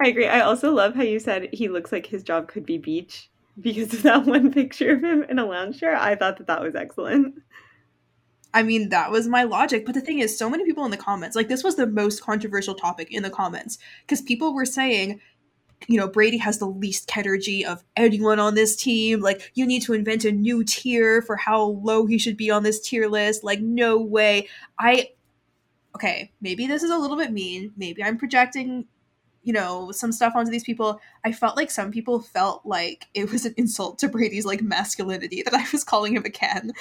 Speaker 7: I agree. I also love how you said he looks like his job could be beach because of that one picture of him in a lounge chair. I thought that that was excellent
Speaker 6: I mean, that was my logic. But the thing is, so many people in the comments, like, this was the most controversial topic in the comments because people were saying you know, Brady has the least energy of anyone on this team. Like, you need to invent a new tier for how low he should be on this tier list. Like, no way. I, okay, maybe this is a little bit mean. Maybe I'm projecting, you know, some stuff onto these people, I felt like some people felt like it was an insult to Brady's like masculinity that I was calling him a Ken.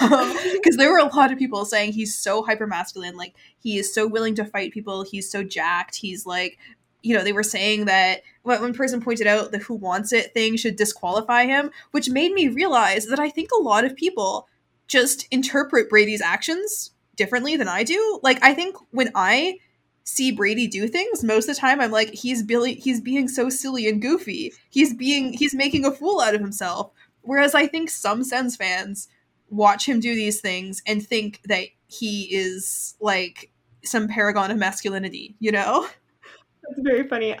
Speaker 6: Um, because there were a lot of people saying he's so hyper masculine, like he is so willing to fight people, he's so jacked, he's like you know, they were saying that when one person pointed out the who wants it thing should disqualify him, which made me realize that I think a lot of people just interpret Brady's actions differently than I do. Like I think when I see Brady do things, most of the time I'm like, he's Billy he's being so silly and goofy. He's being he's making a fool out of himself. Whereas I think some Sens fans watch him do these things and think that he is like some paragon of masculinity, you know?
Speaker 7: That's very funny.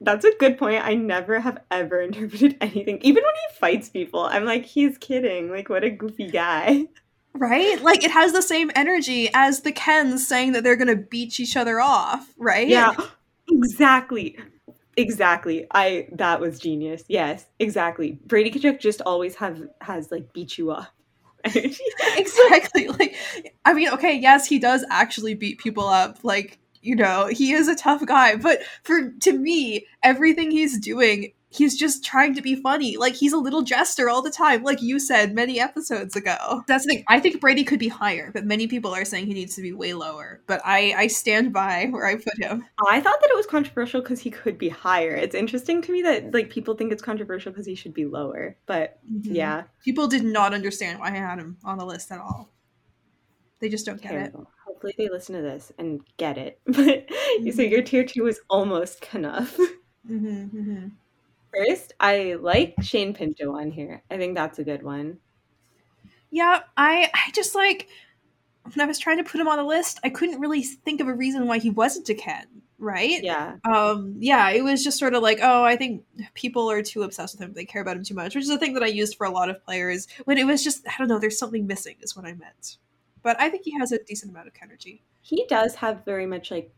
Speaker 7: That's a good point. I never have ever interpreted anything. Even when he fights people, I'm like, he's kidding. Like, what a goofy guy.
Speaker 6: Right? Like, it has the same energy as the Kens saying that they're going to beat each other off, right?
Speaker 7: Yeah, exactly. Exactly. I that was genius. Yes, exactly. Brady Tkachuk just always have has like beat you up.
Speaker 6: exactly. Like I mean, okay, yes, he does actually beat people up. Like you know, he is a tough guy. But for to me, everything he's doing, he's just trying to be funny. Like he's a little jester all the time, like you said many episodes ago. That's the thing. I think Brady could be higher, but many people are saying he needs to be way lower. But I I stand by where I put him.
Speaker 7: I thought that it was controversial because he could be higher. It's interesting to me that like people think it's controversial because he should be lower. But mm-hmm. yeah,
Speaker 6: people did not understand why I had him on the list at all. They just don't Terrible. get it
Speaker 7: hopefully they listen to this and get it. But mm-hmm. so your tier two is almost enough. Mm-hmm, mm-hmm. First, I like Shane Pinto on here. I think that's a good one.
Speaker 6: Yeah, I I just like when I was trying to put him on the list, I couldn't really think of a reason why he wasn't a Ken, right?
Speaker 7: Yeah.
Speaker 6: Um yeah, it was just sort of like, oh, I think people are too obsessed with him. They care about him too much, which is a thing that I used for a lot of players when it was just I don't know, there's something missing is what I meant but I think he has a decent amount of energy.
Speaker 7: He does have very much like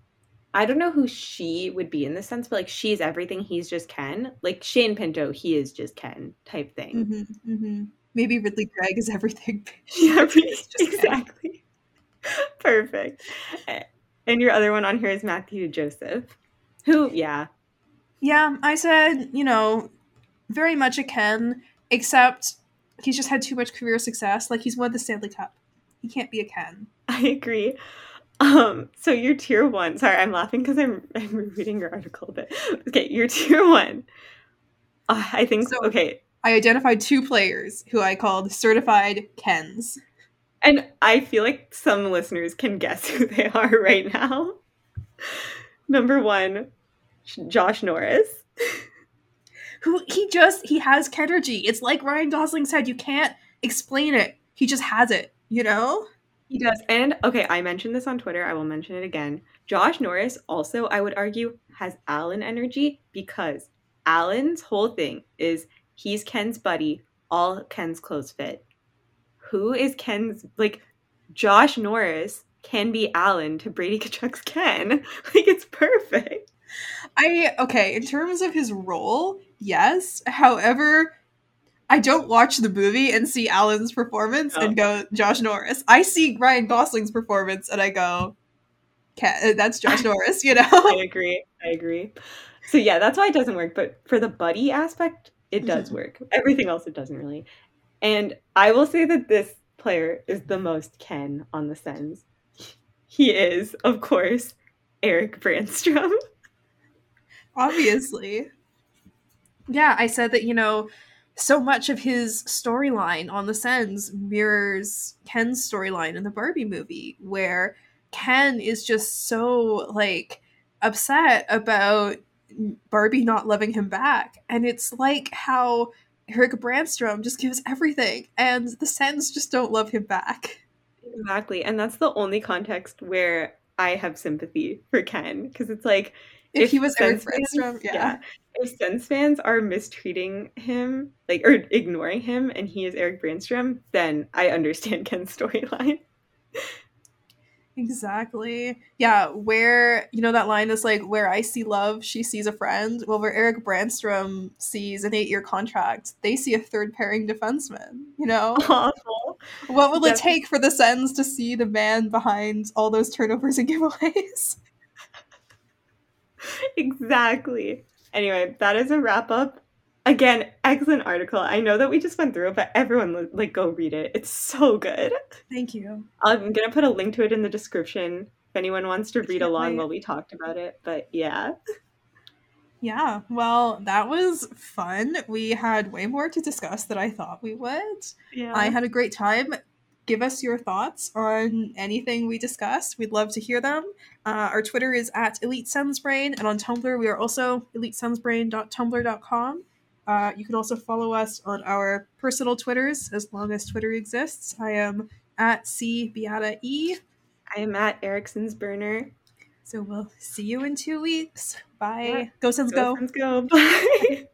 Speaker 7: I don't know who she would be in this sense, but like she's everything, he's just Ken. Like Shane Pinto, he is just Ken type thing.
Speaker 6: Mm-hmm, mm-hmm. Maybe Ridley Greig is everything.
Speaker 7: yeah, exactly. Perfect. And your other one on here is Matthew Joseph, who, yeah.
Speaker 6: Yeah, I said, you know, very much a Ken, except he's just had too much career success. Like he's won the Stanley Cup. He can't be a Ken.
Speaker 7: I agree. Um, so your tier one. Sorry, I'm laughing because I'm I'm reading your article a bit. Okay, your tier one. Uh, I think so. Okay,
Speaker 6: I identified two players who I called certified Kens,
Speaker 7: and I feel like some listeners can guess who they are right now. Number one, Josh Norris.
Speaker 6: who he just he has energy. It's like Ryan Gosling said, you can't explain it. He just has it you know?
Speaker 7: He does. And okay, I mentioned this on Twitter. I will mention it again. Josh Norris also, I would argue, has Alan energy because Alan's whole thing is he's Ken's buddy, all Ken's clothes fit. Who is Ken's like Josh Norris can be Alan to Brady Tkachuk's Ken. Like it's perfect.
Speaker 6: I okay, in terms of his role, yes. However, I don't watch the movie and see Alan's performance no. and go Josh Norris. I see Ryan Gosling's performance and I go, that's Josh Norris, you know?
Speaker 7: I agree. I agree. So yeah, that's why it doesn't work. But for the buddy aspect, it does mm-hmm. work. Everything else, it doesn't really. And I will say that this player is the most Ken on the Sens. He is, of course, Erik Brännström.
Speaker 6: Obviously. Yeah, I said that, you know, so much of his storyline on the Sens mirrors Ken's storyline in the Barbie movie, where Ken is just so like upset about Barbie not loving him back. And it's like how Erik Brännström just gives everything and the Sens just don't love him back.
Speaker 7: Exactly. And that's the only context where I have sympathy for Ken because it's like
Speaker 6: if, if he was Erik Brännström, yeah. yeah
Speaker 7: if Sens fans are mistreating him, like or ignoring him, and he is Erik Brännström, then I understand Ken's storyline.
Speaker 6: Exactly. Yeah, where you know that line is like where I see love, she sees a friend. Well, where Erik Brännström sees an eight-year contract, they see a third pairing defenseman. You know,
Speaker 7: awful.
Speaker 6: What will it take for the Sens to see the man behind all those turnovers and giveaways?
Speaker 7: exactly. Anyway, that is a wrap up. Again, excellent article. I know that we just went through it, but everyone like go read it. It's so good.
Speaker 6: Thank you.
Speaker 7: I'm gonna put a link to it in the description if anyone wants to read along
Speaker 6: wait.
Speaker 7: while we talked about it. But yeah,
Speaker 6: Yeah, well, that was fun. We had way more to discuss than I thought we would.
Speaker 7: yeah.
Speaker 6: I had a great time. Give us your thoughts on anything we discussed. We'd love to hear them. Uh, our Twitter is at Elite Sens Brain, and on Tumblr, we are also elitesensbrain.tumblr.com. Uh, you can also follow us on our personal Twitters as long as Twitter exists. I am at C Beata E.
Speaker 7: I am at Eriksson's burner.
Speaker 6: So we'll see you in two weeks. Bye.
Speaker 7: Yeah.
Speaker 6: Go Sens go.
Speaker 7: Go, Sens, go. Bye.